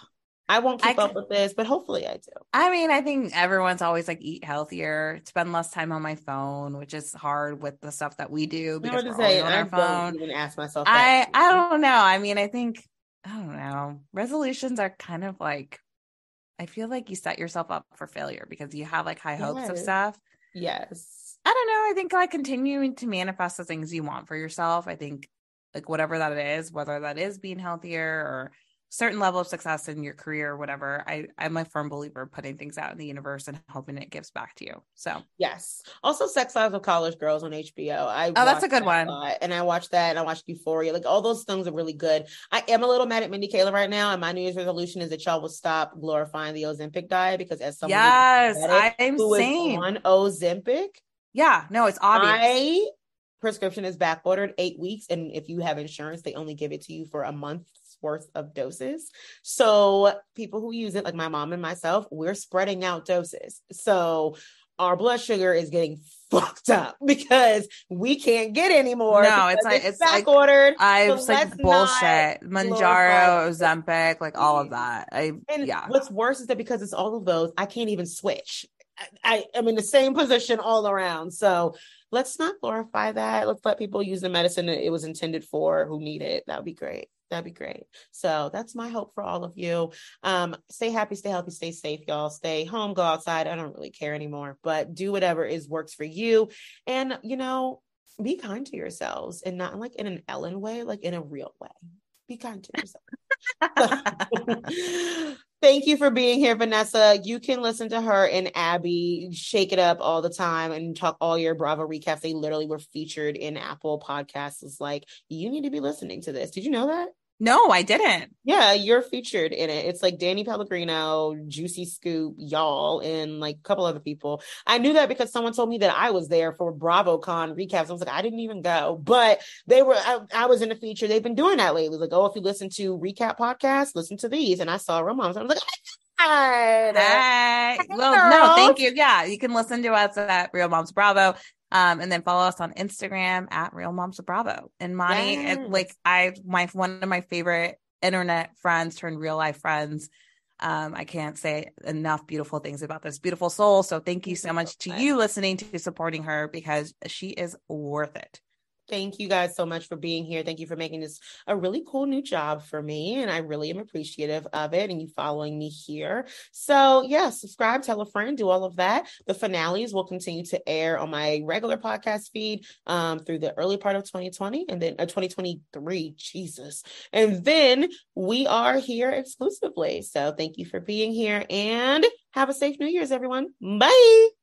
I won't I keep up c- with this, but hopefully I do. I mean, I think everyone's always like eat healthier, spend less time on my phone, which is hard with the stuff that we do I because we're say, on I our phone. don't even ask myself I. I don't know. I mean, I think I don't know. Resolutions are kind of like I feel like you set yourself up for failure because you have like high hopes of stuff. Yes. I don't know. I think like continuing to manifest the things you want for yourself. I think like whatever that is, whether that is being healthier or certain level of success in your career or whatever. I I'm a firm believer putting things out in the universe and hoping it gives back to you. So Yes. Also, Sex Lives of College Girls on HBO. I Oh, that's a good that one. lot, and I watched that, and I watched Euphoria. Like all those things are really good. I am a little mad at Mindy Kaling right now, and my New Year's resolution is that y'all will stop glorifying the Ozempic diet because as someone yes, I'm who same. on Ozempic, Yeah, no, it's obvious. my prescription is back ordered eight weeks, and if you have insurance, they only give it to you for a month's worth of doses. So people who use it, like my mom and myself, we're spreading out doses. So our blood sugar is getting fucked up because we can't get anymore. No, it's like- it's back like- ordered. I So like bullshit. Mounjaro, Ozempic, like all of that. I And yeah. what's worse is that because it's all of those, I can't even switch. I, I am in the same position all around. So let's not glorify that. Let's let people use the medicine that it was intended for who need it. That would be great. That'd be great. So that's my hope for all of you. Um, stay happy, stay healthy, stay safe, y'all. Stay home, go outside. I don't really care anymore, but do whatever is works for you. And you know, be kind to yourselves and not like in an Ellen way, like in a real way. Be kind to yourself. Thank you for being here, Vanessa. You can listen to her and Abby shake it up all the time and talk all your Bravo recaps. They literally were featured in Apple Podcasts. It's like, you need to be listening to this. Did you know that? No, I didn't. Yeah, you're featured in it. It's like Danny Pellegrino, Juicy Scoop, y'all, and like a couple other people. I knew that because someone told me that I was there for BravoCon recaps. I was like, I didn't even go, but they were. I, I was in the feature. They've been doing that lately. Like, oh, if you listen to recap podcasts, listen to these. And I saw Real Moms. I was like, oh Hey. Well, no, thank you. Yeah, you can listen to us at Real Moms Bravo. Um, and then follow us on Instagram at Real Moms of Bravo. And Mani, Yes. it- like I, my one of my favorite internet friends turned real life friends. Um, I can't say enough beautiful things about this beautiful soul. So thank you so much to you listening to supporting her because she is worth it. Thank you guys so much for being here. Thank you for making this a really cool new job for me. And I really am appreciative of it and you following me here. So, yeah, subscribe, tell a friend, do all of that. The finales will continue to air on my regular podcast feed um, through the early part of 2020 and then uh, 2023. Jesus. And then we are here exclusively. So, thank you for being here and have a safe New Year's, everyone. Bye.